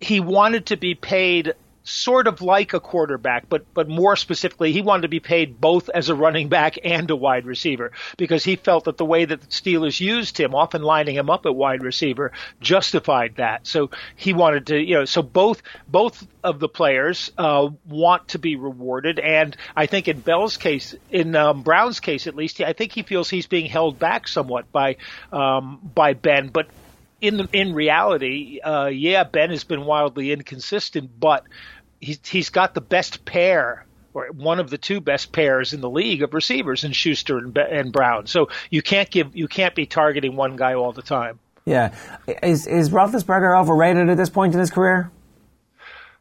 he wanted to be paid sort of like a quarterback, but but more specifically, he wanted to be paid both as a running back and a wide receiver because he felt that the way that the Steelers used him, often lining him up at wide receiver, justified that. So he wanted to, you know, so both both of the players uh, want to be rewarded, and I think in Bell's case, in um, Brown's case at least, I think he feels he's being held back somewhat by um, by Ben, but in in reality, uh, yeah, Ben has been wildly inconsistent, but he's he's got the best pair or one of the two best pairs in the league of receivers in Schuster and, and Brown. So you can't give you can't be targeting one guy all the time. Yeah, is is Roethlisberger overrated at this point in his career?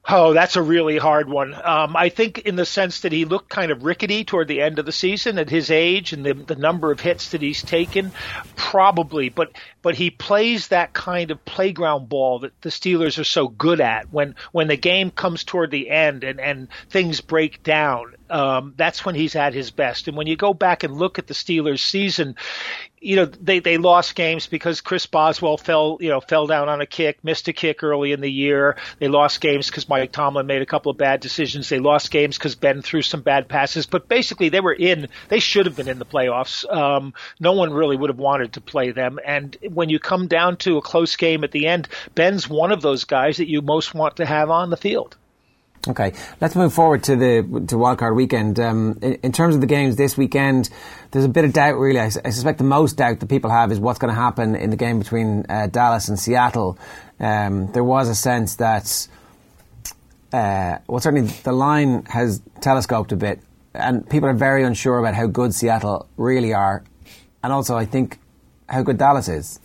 Oh, that's a really hard one. Um, I think in the sense that he looked kind of rickety toward the end of the season at his age and the, the number of hits that he's taken, probably. But but he plays that kind of playground ball that the Steelers are so good at. When when the game comes toward the end and and things break down, um, that's when he's at his best. And when you go back and look at the Steelers' season, you know they they lost games because Chris Boswell fell you know fell down on a kick, missed a kick early in the year. They lost games because Mike Tomlin made a couple of bad decisions. They lost games because Ben threw some bad passes. But basically, they were in. They should have been in the playoffs. Um, no one really would have wanted to play them. And when you come down to a close game at the end, Ben's one of those guys that you most want to have on the field. Okay, let's move forward to the to wildcard weekend. Um, in, in, terms of the games this weekend, there's a bit of doubt. Really, I, I suspect the most doubt that people have is what's going to happen in the game between uh, Dallas and Seattle. Um, there was a sense that, uh, well, certainly the line has telescoped a bit, and people are very unsure about how good Seattle really are, and also I think how good Dallas is.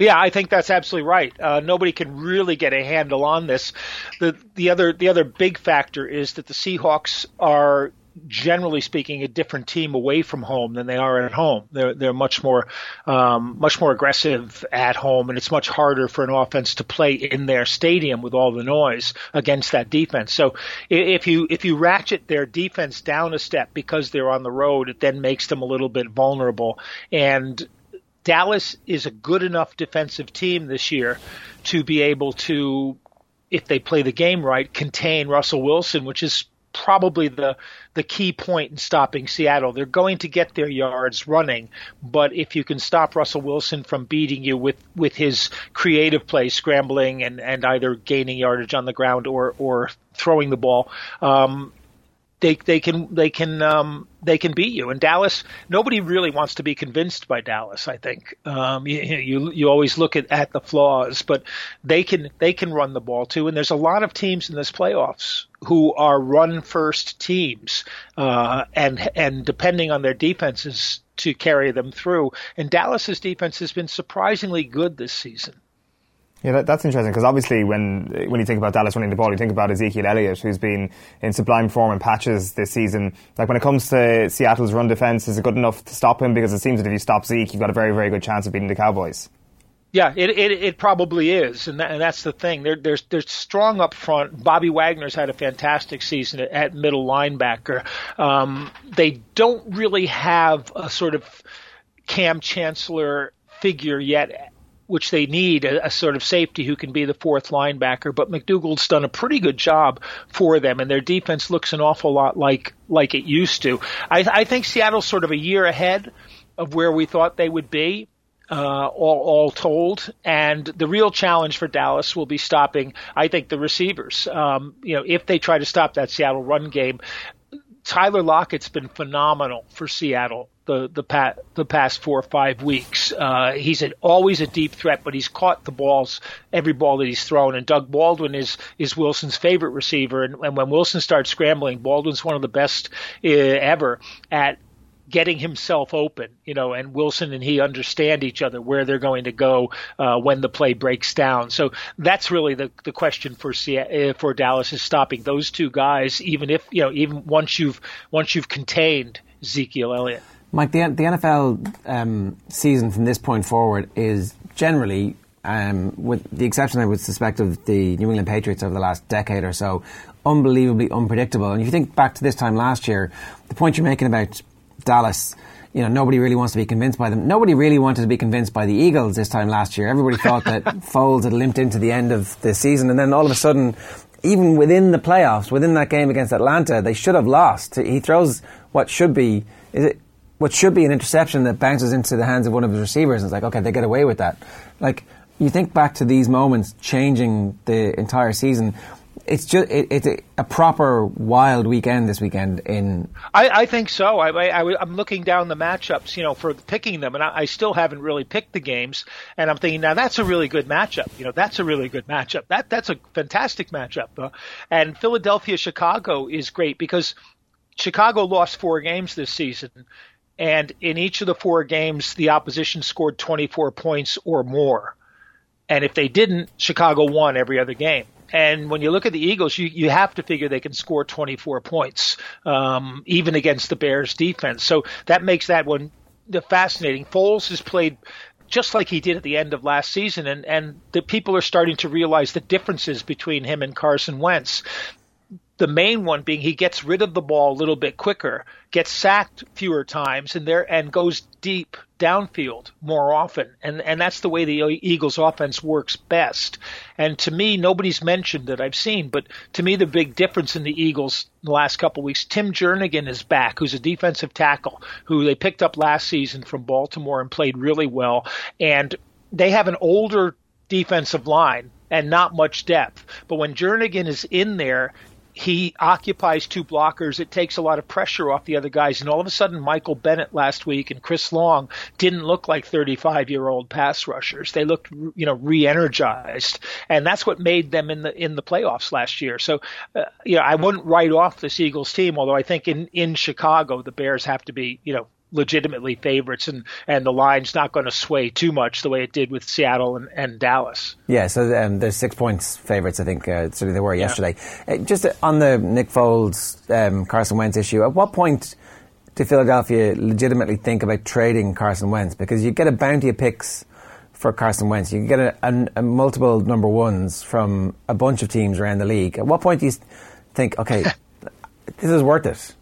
Yeah, I think that's absolutely right. Uh, nobody can really get a handle on this. The the other the other big factor is that the Seahawks are generally speaking a different team away from home than they are at home. They're they're much more um, much more aggressive at home, and it's much harder for an offense to play in their stadium with all the noise against that defense. So if you if you ratchet their defense down a step because they're on the road, it then makes them a little bit vulnerable. And Dallas is a good enough defensive team this year to be able to, if they play the game right, contain Russell Wilson, which is probably the the key point in stopping Seattle. They're going to get their yards running, but if you can stop Russell Wilson from beating you with with his creative play, scrambling and and either gaining yardage on the ground or or throwing the ball, um, they they can they can um, they can beat you. And Dallas, nobody really wants to be convinced by Dallas. I think um, you, you you always look at, at the flaws, but they can they can run the ball too. And there's a lot of teams in this playoffs who are run first teams, uh, and and depending on their defenses to carry them through. And Dallas's defense has been surprisingly good this season. Yeah, that, that's interesting because obviously when when you think about Dallas running the ball, you think about Ezekiel Elliott, who's been in sublime form and patches this season. Like when it comes to Seattle's run defense, is it good enough to stop him? Because it seems that if you stop Zeke, you've got a very very good chance of beating the Cowboys. Yeah, it it, it probably is, and, that, and that's the thing. They're they're they're strong up front. Bobby Wagner's had a fantastic season at, at middle linebacker. Um, they don't really have a sort of Kam Chancellor figure yet which they need a, a, sort of safety who can be the fourth linebacker. But McDougald's done a pretty good job for them, and their defense looks an awful lot like like it used to. I, I think Seattle's sort of a year ahead of where we thought they would be. Uh, all, all told, and the real challenge for Dallas will be stopping, I think, the receivers. Um, you know, if they try to stop that Seattle run game, Tyler Lockett's been phenomenal for Seattle the the, the past four or five weeks. Uh, he's always a deep threat, but he's caught the balls every ball that he's thrown. And Doug Baldwin is is Wilson's favorite receiver. And, and when Wilson starts scrambling, Baldwin's one of the best uh, ever at getting himself open, you know, and Wilson and he understand each other where they're going to go uh, when the play breaks down. So that's really the the question for uh, for Dallas is stopping those two guys, even if you know, even once you've once you've contained Ezekiel Elliott. Mike, the, the NFL um, season from this point forward is generally, um, with the exception I would suspect of the New England Patriots over the last decade or so, unbelievably unpredictable. And if you think back to this time last year, the point you're making about Dallas you know, nobody really wants to be convinced by them. Nobody really wanted to be convinced by the Eagles this time last year. Everybody thought that [LAUGHS] Foles had limped into the end of the season, and then all of a sudden, even within the playoffs, within that game against Atlanta, they should have lost. He throws what should be is it what should be an interception that bounces into the hands of one of his receivers, and it's like, okay, they get away with that. Like you think back to these moments changing the entire season it's just it, it's a, a, proper wild weekend this weekend in. I, I think so. I, I, am looking down the matchups, you know, for picking them, and I, I, still haven't really picked the games. And I'm thinking now that's a really good matchup. You know, that's a really good matchup. That that's a fantastic matchup. Uh, and Philadelphia Chicago is great because Chicago lost four games this season. And in each of the four games, the opposition scored 24 points or more. And if they didn't, Chicago won every other game. And when you look at the Eagles, you, you have to figure they can score 24 points, um, even against the Bears defense. So that makes that one fascinating. Foles has played just like he did at the end of last season, and, and the people are starting to realize the differences between him and Carson Wentz. The main one being he gets rid of the ball a little bit quicker, gets sacked fewer times, and there and goes deep downfield more often. And and that's the way the Eagles offense works best. And to me, nobody's mentioned that I've seen, but to me the big difference in the Eagles in the last couple of weeks, Tim Jernigan is back, who's a defensive tackle who they picked up last season from Baltimore and played really well. And they have an older defensive line and not much depth. But when Jernigan is in there, he occupies two blockers. It takes a lot of pressure off the other guys. And all of a sudden, Michael Bennett last week and Chris Long didn't look like 35 year old pass rushers. They looked, you know, re-energized, and that's what made them in the in the playoffs last year. So, uh, you know, I wouldn't write off this Eagles team, although I think in in Chicago the Bears have to be, you know, legitimately favorites, and, and the line's not going to sway too much the way it did with Seattle and, and Dallas. Yeah, so um, there's six points favourites, I think, uh, certainly they were yeah. yesterday. Uh, just on the Nick Foles, um, Carson Wentz issue, at what point did Philadelphia legitimately think about trading Carson Wentz? Because you get a bounty of picks for Carson Wentz. You get a, a, a, multiple number ones from a bunch of teams around the league. At what point do you think, okay, [LAUGHS] this is worth it?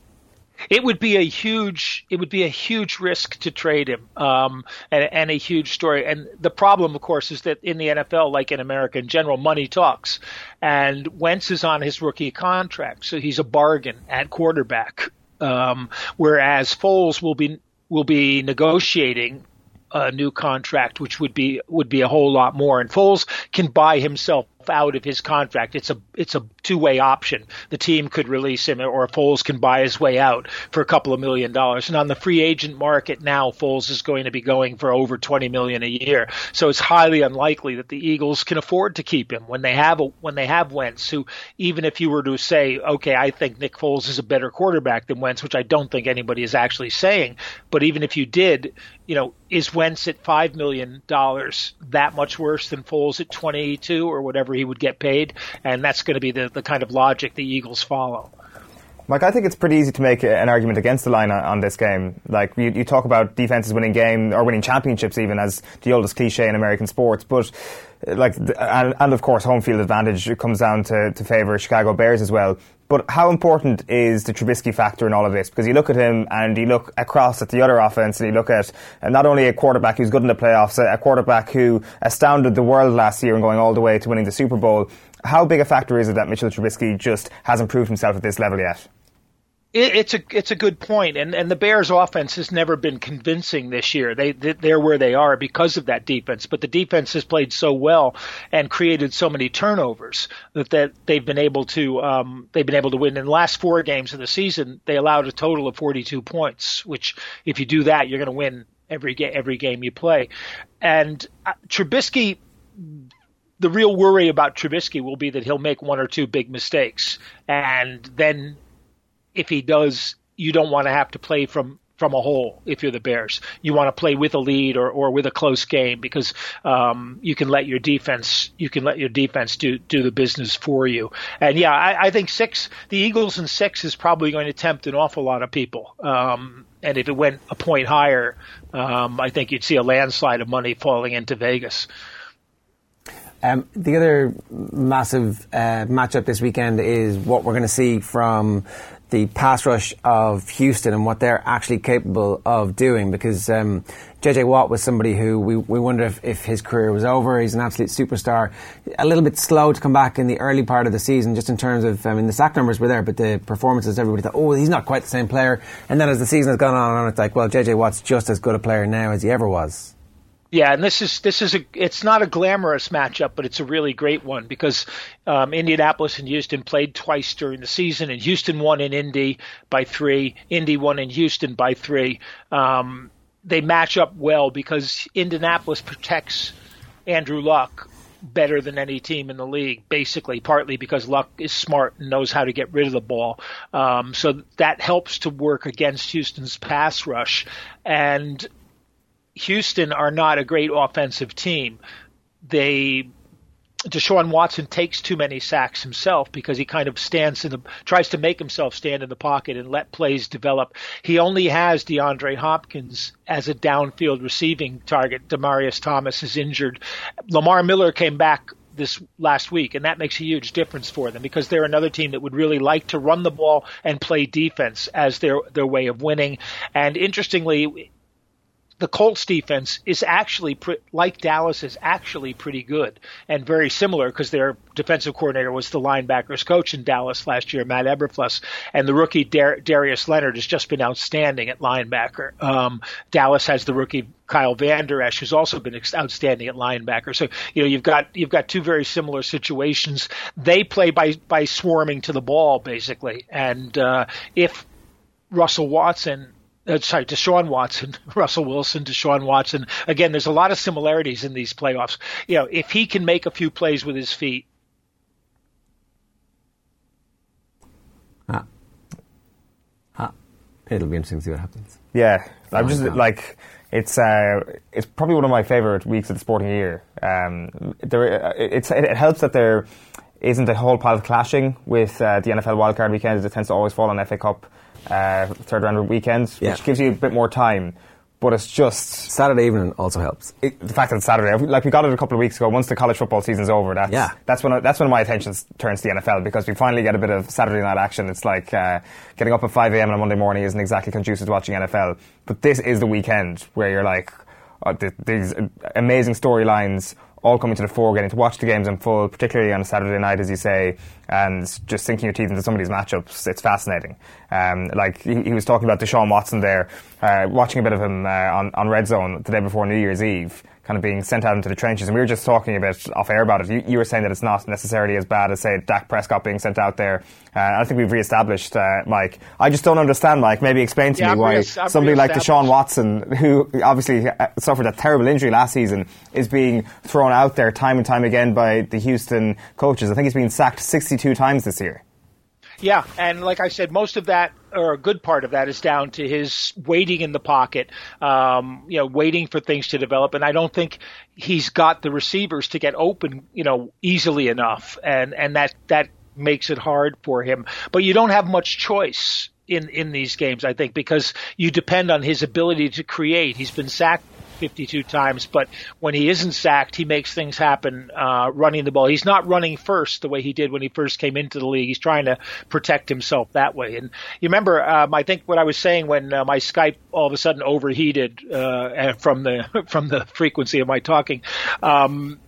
It would be a huge it would be a huge risk to trade him um, and, and, a huge story. And the problem of course is that in the NFL like in America in general money talks. And Wentz is on his rookie contract so he's a bargain at quarterback. Um, whereas Foles will be will be negotiating a new contract, which would be would be a whole lot more. And Foles can buy himself out of his contract. It's a it's a two way option. The team could release him, or Foles can buy his way out for a couple of million dollars. And on the free agent market now, Foles is going to be going for over twenty million a year. So it's highly unlikely that the Eagles can afford to keep him when they have a, when they have Wentz. Who even if you were to say, okay, I think Nick Foles is a better quarterback than Wentz, which I don't think anybody is actually saying, but even if you did, you know, is Wentz at five million dollars that much worse than Foles at twenty two or whatever he would get paid, and that's going to be the, the kind of logic the Eagles follow. Mike, I think it's pretty easy to make an argument against the line on, this game. Like you, you, talk about defenses winning game or winning championships, even as the oldest cliche in American sports. But like, and, and of course, home field advantage comes down to, to favour Chicago Bears as well. But how important is the Trubisky factor in all of this? Because you look at him and you look across at the other offense and you look at uh, not only a quarterback who's good in the playoffs, a quarterback who astounded the world last year and going all the way to winning the Super Bowl. How big a factor is it that Mitchell Trubisky just hasn't proved himself at this level yet? It, it's a it's a good point, and and the Bears' offense has never been convincing this year. They they're where they are because of that defense, but the defense has played so well and created so many turnovers that that they've been able to um, they've been able to win. In the last four games of the season, they allowed a total of 42 points, which if you do that, you're going to win every ga- every game you play. And uh, Trubisky the real worry about Trubisky will be that he'll make one or two big mistakes, and then if he does, you don't want to have to play from from a hole if you're the Bears. You want to play with a lead or, or with a close game because um, you can let your defense you can let your defense do do the business for you. And yeah, I, I think six the Eagles and six is probably going to tempt an awful lot of people. Um, and if it went a point higher, um, I think you'd see a landslide of money falling into Vegas. Um, the other massive uh, matchup this weekend is what we're going to see from the pass rush of Houston and what they're actually capable of doing because um, JJ Watt was somebody who we, we wonder if, if his career was over. He's an absolute superstar. A little bit slow to come back in the early part of the season, just in terms of, I mean, the sack numbers were there, but the performances, everybody thought, oh, he's not quite the same player. And then as the season has gone on on, it's like, well, JJ Watt's just as good a player now as he ever was. Yeah, and this is this is a it's not a glamorous matchup, but it's a really great one because um, Indianapolis and Houston played twice during the season, and Houston won in Indy by three, Indy won in Houston by three. Um, they match up well because Indianapolis protects Andrew Luck better than any team in the league, basically, partly because Luck is smart and knows how to get rid of the ball. Um, so that helps to work against Houston's pass rush. And Houston are not a great offensive team. They Deshaun Watson takes too many sacks himself because he kind of stands in the tries to make himself stand in the pocket and let plays develop. He only has DeAndre Hopkins as a downfield receiving target. Demaryius Thomas is injured. Lamar Miller came back this last week, and that makes a huge difference for them because they're another team that would really like to run the ball and play defense as their their way of winning. And interestingly, the Colts defense is actually pre- like Dallas is actually pretty good and very similar because their defensive coordinator was the linebackers coach in Dallas last year, Matt Eberflus, and the rookie Dar- Darius Leonard has just been outstanding at linebacker. Um, Dallas has the rookie Kyle Vander Esch, who's also been outstanding at linebacker. So you know you've got you've got two very similar situations. They play by by swarming to the ball basically, and uh, if Russell Watson uh, sorry, Deshaun Watson, [LAUGHS] Russell Wilson, Deshaun Watson. Again, there's a lot of similarities in these playoffs. You know, if he can make a few plays with his feet. Ah. Ah. It'll be interesting to see what happens. Yeah, I'm just like it's uh, it's probably one of my favorite weeks of the sporting year. Um, there, it's it, helps that there isn't a whole pile of clashing with uh, the NFL wildcard weekend. It tends to always fall on FA Cup uh, third round weekends, Yeah. which gives you a bit more time. But it's just Saturday evening also helps. it, the fact that it's Saturday. Like we got it a couple of weeks ago. Once the college football season's over, that's Yeah. that's when that's when my attention turns to the NFL because we finally get a bit of Saturday night action. It's like uh, getting up at 5 a.m. on a Monday morning isn't exactly conducive to watching NFL. But this is the weekend where you're like uh, th- these amazing storylines all coming to the fore, getting to watch the games in full, particularly on a Saturday night, as you say, and just sinking your teeth into some of these matchups. It's fascinating. Um, like he, he was talking about Deshaun Watson there, uh, watching a bit of him uh, on, on Red Zone the day before New Year's Eve, kind of being sent out into the trenches. And we were just talking a bit off air about it. You, you were saying that it's not necessarily as bad as, say, Dak Prescott being sent out there. Uh, I think we've re-established, uh, Mike. I just don't understand, Mike. Maybe explain to Yeah, me I'm why re- somebody like. Deshaun Watson, who obviously uh, suffered a terrible injury last season, is being thrown out there time and time again by the Houston coaches. I think he's been sacked 62 times this year. Yeah, and like I said, most of that, or a good part of that, is down to his waiting in the pocket, um, you know, waiting for things to develop. And I don't think he's got the receivers to get open, you know, easily enough, and and that that makes it hard for him. But you don't have much choice in in these games, I think, because you depend on his ability to create. He's been sacked 52 times, but when he isn't sacked, he makes things happen uh, running the ball. He's not running first the way he did when he first came into the league. He's trying to protect himself that way. And you remember, um, I think what I was saying when uh, my Skype all of a sudden overheated uh, from the [LAUGHS] from the frequency of my talking. Um,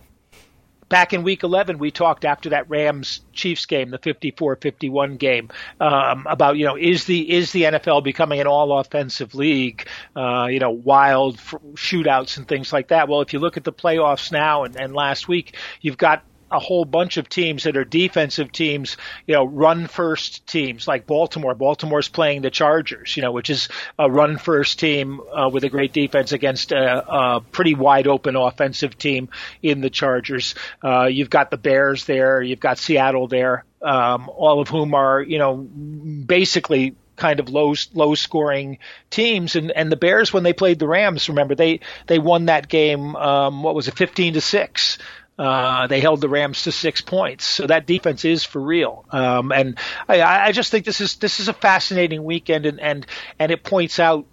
back in week 11 we talked after that Rams Chiefs game the 54-51 game um, about you know is the is the NFL becoming an all offensive league? Uh, you know wild f- shootouts and things like that. Well if you look at the playoffs now and, and last week you've got a whole bunch of teams that are defensive teams, you know, run first teams like Baltimore. Baltimore's playing the Chargers, you know, which is a run first team uh, with a great defense against a, a pretty wide open offensive team in the Chargers. Uh, you've got the Bears there, you've got Seattle there, um, all of whom are, you know, basically kind of low low scoring teams. And and the Bears when they played the Rams, remember they they won that game. Um, what was it, fifteen to six? Uh, they held the Rams to six points, so that defense is for real. Um, and I, I just think this is this is a fascinating weekend, and and and it points out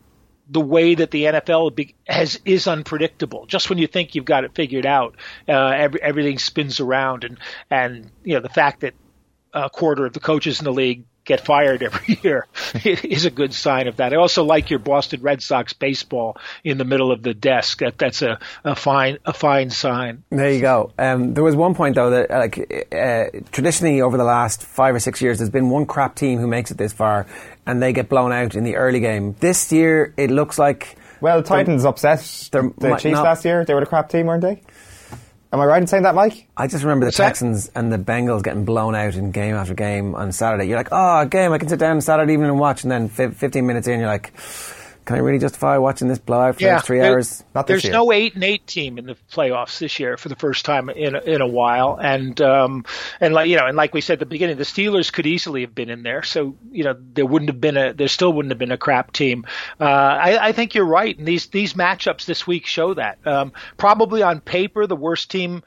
the way that the NFL has is unpredictable. Just when you think you've got it figured out, uh, every, everything spins around, and and you know the fact that a quarter of the coaches in the league get fired every [LAUGHS] year [LAUGHS] is a good sign of that. I also like your Boston Red Sox baseball in the middle of the desk. That that's a, a fine a fine sign. There you go. Um, there was one point though that like uh, traditionally over the last five or six years, there's been one crap team who makes it this far, and they get blown out in the early game. This year, it looks like. Well, Titans upset the Chiefs not, last year. They were the crap team, weren't they? Am I right in saying that, Mike? I just remember the Texans and the Bengals getting blown out in game after game on Saturday. You're like, oh, a game, I can sit down Saturday evening and watch. And then 15 minutes in, you're like, can I really justify watching this blowout for yeah, three hours? Not There's year. no eight and eight team in the playoffs this year for the first time in a, in a while, and um, and like you know, and like we said at the beginning, the Steelers could easily have been in there. So you know, there wouldn't have been a, there still wouldn't have been a crap team. Uh, I, I think you're right, and these these matchups this week show that. Um, probably on paper, the worst team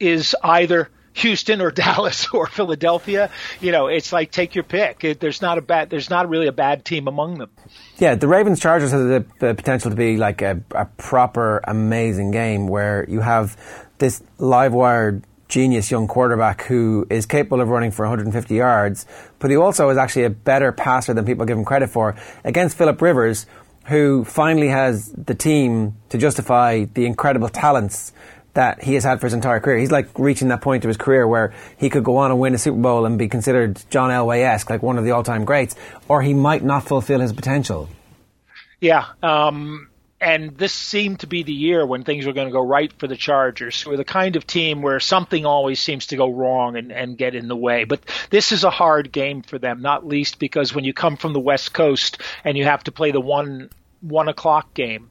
is either Houston or [LAUGHS] Dallas or Philadelphia. You know, it's like take your pick. It, there's not a bad, there's not really a bad team among them. Yeah, the Ravens Chargers has the, the potential to be like a, a, proper amazing game where you have this live wired genius young quarterback who is capable of running for 150 yards, but he also is actually a better passer than people give him credit for against Philip Rivers, who finally has the team to justify the incredible talents that he has had for his entire career. He's like reaching that point of his career where he could go on and win a Super Bowl and be considered John Elway-esque, like one of the all-time greats, or he might not fulfill his potential. Yeah, um, and this seemed to be the year when things were going to go right for the Chargers, who are the kind of team where something always seems to go wrong and, and get in the way. But this is a hard game for them, not least because when you come from the West Coast and you have to play the one one o'clock game,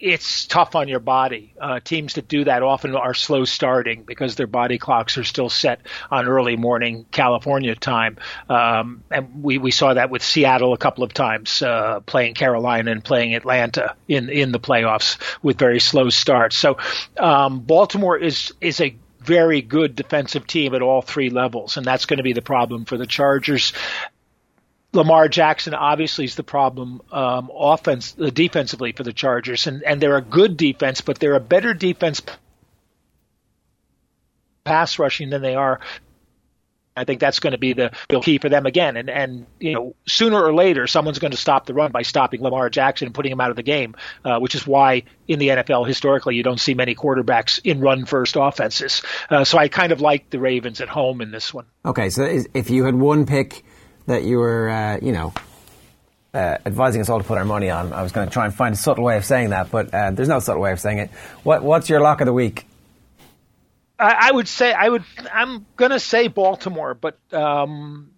it's tough on your body. Uh, teams that do that often are slow starting because their body clocks are still set on early morning California time. Um, and we, we saw that with Seattle a couple of times, uh, playing Carolina and playing Atlanta in, in the playoffs with very slow starts. So, um, Baltimore is, is a very good defensive team at all three levels, and that's going to be the problem for the Chargers. Lamar Jackson obviously is the problem um, offense, uh, defensively for the Chargers, and and they're a good defense, but they're a better defense pass rushing than they are. I think that's going to be the, key for them again. And and you know sooner or later someone's going to stop the run by stopping Lamar Jackson and putting him out of the game, uh, which is why in the NFL historically you don't see many quarterbacks in run first offenses. Uh, so I kind of like the Ravens at home in this one. Okay, so if you had one pick that you were, uh, you know, uh, advising us all to put our money on. I was going to try and find a subtle way of saying that, but uh, there's no subtle way of saying it. What, what's your lock of the week? I, I would say I would. I'm going to say Baltimore, but um,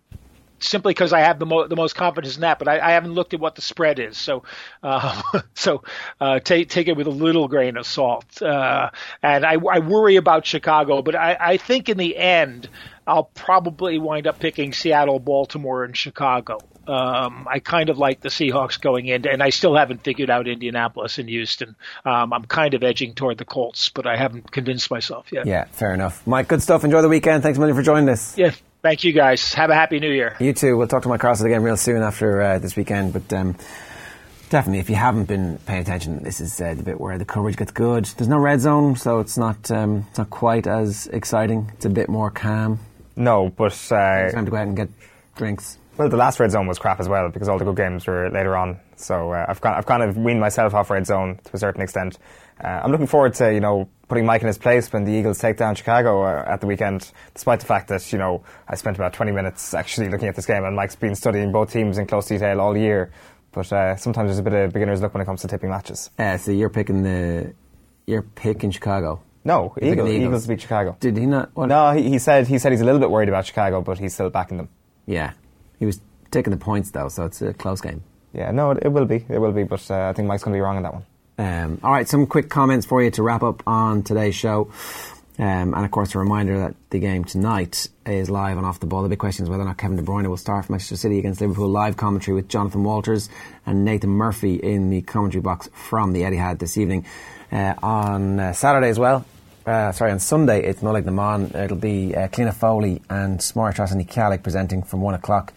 simply because I have the, mo- the most confidence in that. But I, I, haven't looked at what the spread is, so uh, [LAUGHS] so uh, take take it with a little grain of salt. Uh, and I, I worry about Chicago, but I, I think in the end I'll probably wind up picking Seattle, Baltimore, and Chicago. Um, I kind of like the Seahawks going in, and I still haven't figured out Indianapolis and Houston. Um, I'm kind of edging toward the Colts, but I haven't convinced myself yet. Yeah, fair enough. Mike, good stuff. Enjoy the weekend. Thanks a million for joining us. Yeah, thank you guys. Have a happy new year. You too. We'll talk to Mike Crossley again real soon after uh, this weekend, but. Um, definitely, if you haven't been paying attention, this is uh, the bit where the coverage gets good. There's no red zone, so it's not um, it's not quite as exciting. It's a bit more calm. No, but uh, time to go out and get drinks. Well, the last red zone was crap as well because all the good games were later on. So uh, I've, kind, I've kind of weaned myself off red zone to a certain extent. Uh, I'm looking forward to you know putting Mike in his place when the Eagles take down Chicago uh, at the weekend. Despite the fact that you know I spent about 20 minutes actually looking at this game and Mike's been studying both teams in close detail all year. But uh, sometimes there's a bit of beginner's luck when it comes to tipping matches. Uh, so you're picking the you're picking Chicago. No, Eagles, Eagles. Eagles beat Chicago. Did he not? What? No, he, he, said he said he's a little bit worried about Chicago, but he's still backing them. Yeah, he was taking the points though, so it's a close game. Yeah, no, it, it will be, it will be, but uh, I think Mike's going to be wrong on that one. Um, all right, some quick comments for you to wrap up on today's show. Um, and of course, a reminder that the game tonight is live and off the ball. The big question is whether or not Kevin De Bruyne will start for Manchester City against Liverpool. Live commentary with Jonathan Walters and Nathan Murphy in the commentary box from the Etihad this evening. Uh, on uh, Saturday as well, uh, sorry, on Sunday it's Nollaig na mBan. It'll be uh, Cliona Foley and Smart and Kialik presenting from one o'clock.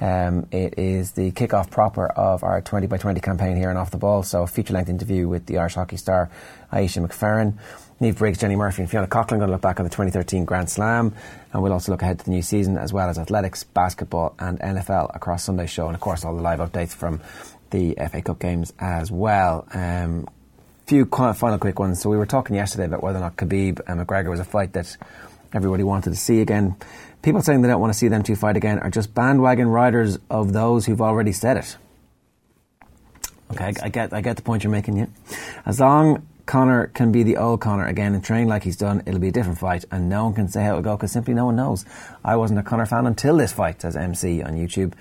Um, it is the kick-off proper of our 20 by 20 campaign here and off the ball. So a feature-length interview with the Irish hockey star Ayeisha McFerran. Niamh Briggs, Jenny Murphy, and Fiona Coghlan going to look back on the 2013 Grand Slam, and we'll also look ahead to the new season as well as athletics, basketball, and NFL across Sunday's show, and of course all the live updates from the FA Cup games as well. Um, few final quick ones. So we were talking yesterday about whether or not Khabib and McGregor was a fight that everybody wanted to see again. People saying they don't want to see them two fight again are just bandwagon riders of those who've already said it. Okay, I get, I get the point you're making. Yeah, as long Conor can be the old Conor again and train like he's done, it'll be a different fight, and no one can say how it'll go because simply no one knows. I wasn't a Conor fan until this fight, says MC on YouTube.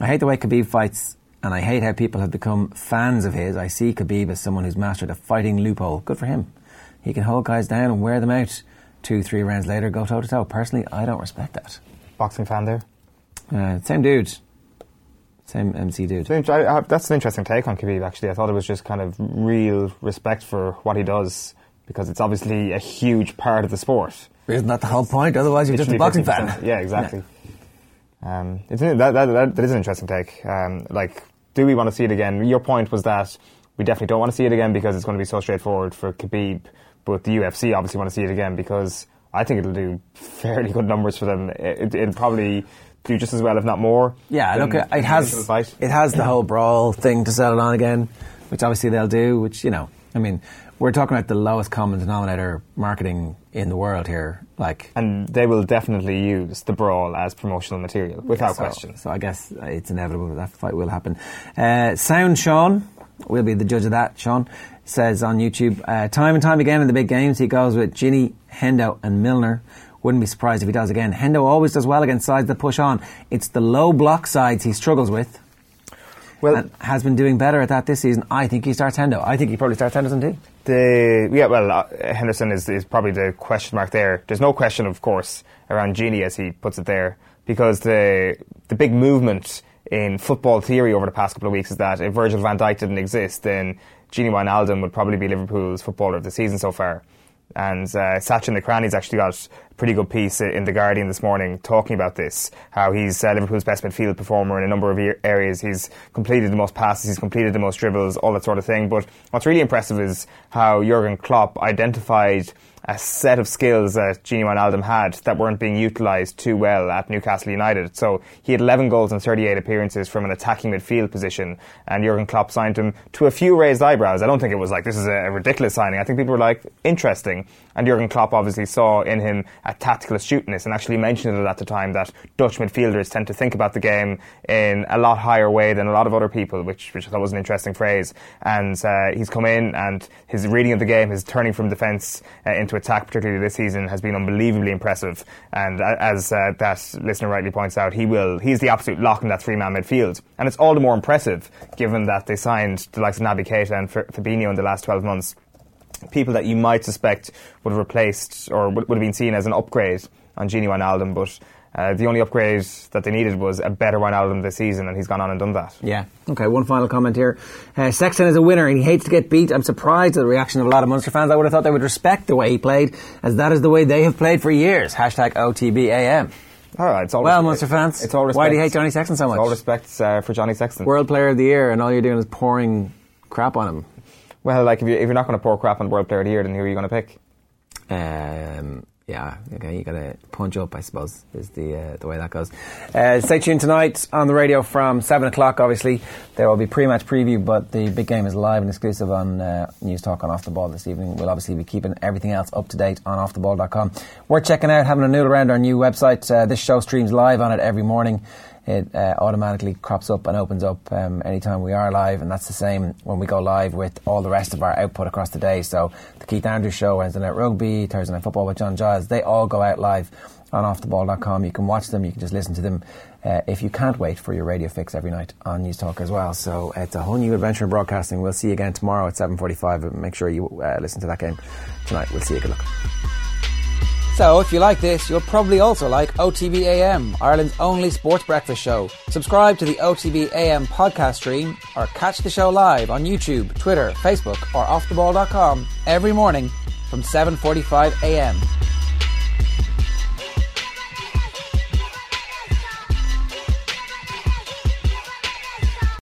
I hate the way Khabib fights, and I hate how people have become fans of his. I see Khabib as someone who's mastered a fighting loophole. Good for him. He can hold guys down and wear them out. Two, three rounds later, go toe to toe. Personally, I don't respect that. Boxing fan there? Uh, same dude. Same MC dude. I, I, that's an interesting take on Khabib, actually. I thought it was just kind of real respect for what he does because it's obviously a huge part of the sport. Isn't that the whole point? Otherwise, you're just a boxing fan. Yeah, exactly. Yeah. Um, it's, that, that, that, that is an interesting take. Um, like, do we want to see it again? Your point was that we definitely don't want to see it again because it's going to be so straightforward for Khabib, but the UFC obviously want to see it again because I think it'll do fairly good numbers for them. It, it'll probably do just as well, if not more. Yeah, look, it has it has the whole brawl thing to settle on again, which obviously they'll do. Which you know, I mean, we're talking about the lowest common denominator marketing in the world here, like, and they will definitely use the brawl as promotional material without so, question. So I guess it's inevitable that, that fight will happen. Uh, Sound Sean, we'll be the judge of that. Sean says on YouTube, uh, time and time again in the big games, he goes with Gini, Hendo, and Milner. Wouldn't be surprised if he does again. Hendo always does well against sides that push on. It's the low block sides he struggles with. Well, and has been doing better at that this season. I think he starts Hendo. I think he probably starts Henderson too. The yeah, well, uh, Henderson is, is probably the question mark there. There's no question, of course, around Gini as he puts it there, because the the big movement in football theory over the past couple of weeks is that if Virgil van Dijk didn't exist, then Gini Wijnaldum would probably be Liverpool's footballer of the season so far. And uh, Sachin Nakrani's actually got a pretty good piece in The Guardian this morning talking about this, how he's uh, Liverpool's best midfield performer in a number of areas. He's completed the most passes, he's completed the most dribbles, all that sort of thing. But what's really impressive is how Jurgen Klopp identified a set of skills that Gini Wijnaldum had that weren't being utilised too well at Newcastle United. So he had 11 goals and 38 appearances from an attacking midfield position, and Jurgen Klopp signed him to a few raised eyebrows. I don't think it was like this is a ridiculous signing. I think people were like interesting, and Jurgen Klopp obviously saw in him a tactical astuteness and actually mentioned it at the time that Dutch midfielders tend to think about the game in a lot higher way than a lot of other people, which which I thought was an interesting phrase. And uh, he's come in and his reading of the game, his turning from defence uh, into attack, particularly this season, has been unbelievably impressive. And as uh, that listener rightly points out, he will he's the absolute lock in that three man midfield, and it's all the more impressive given that they signed the likes of Naby Keita and Fabinho in the last 12 months. People that you might suspect would have replaced or would have been seen as an upgrade on Gini Wijnaldum, but uh, the only upgrade that they needed was a better Wijnaldum this season, and he's gone on and done that. Yeah. Okay, one final comment here. Uh, Sexton is a winner, and he hates to get beat. I'm surprised at the reaction of a lot of Munster fans. I would have thought they would respect the way he played, as that is the way they have played for years. Hashtag OTBAM. All right, it's all well, Munster fans. It's all respect. Why do you hate Johnny Sexton so much? It's all respect uh, for Johnny Sexton. World Player of the Year, and all you're doing is pouring crap on him. Well, like if, you, if you're not going to pour crap on World Player of the Year, then who are you going to pick? Um, yeah, okay, you got to punch up, I suppose, is the uh, the way that goes. Uh, stay tuned tonight on the radio from seven o'clock. Obviously, there will be pre-match preview, but the big game is live and exclusive on uh, Newstalk on Off the Ball this evening. We'll obviously be keeping everything else up to date on OffTheBall.com. We're checking out, having a noodle around our new website. Uh, this show streams live on it every morning it uh, automatically crops up and opens up um, anytime we are live, and that's the same when we go live with all the rest of our output across the day. So the Keith Andrews Show, Wednesday Night Rugby, Thursday Night Football with John Giles, they all go out live on offtheball.com. You can watch them, you can just listen to them uh, if you can't wait for your radio fix every night on Newstalk as well. So it's a whole new adventure in broadcasting. We'll see you again tomorrow at 7.45. Make sure you uh, listen to that game tonight. We'll see you. Good luck. So, if you like this, you'll probably also like OTB AM, Ireland's only sports breakfast show. Subscribe to the OTB AM podcast stream or catch the show live on YouTube, Twitter, Facebook, or offtheball.com every morning from 7:45 a.m.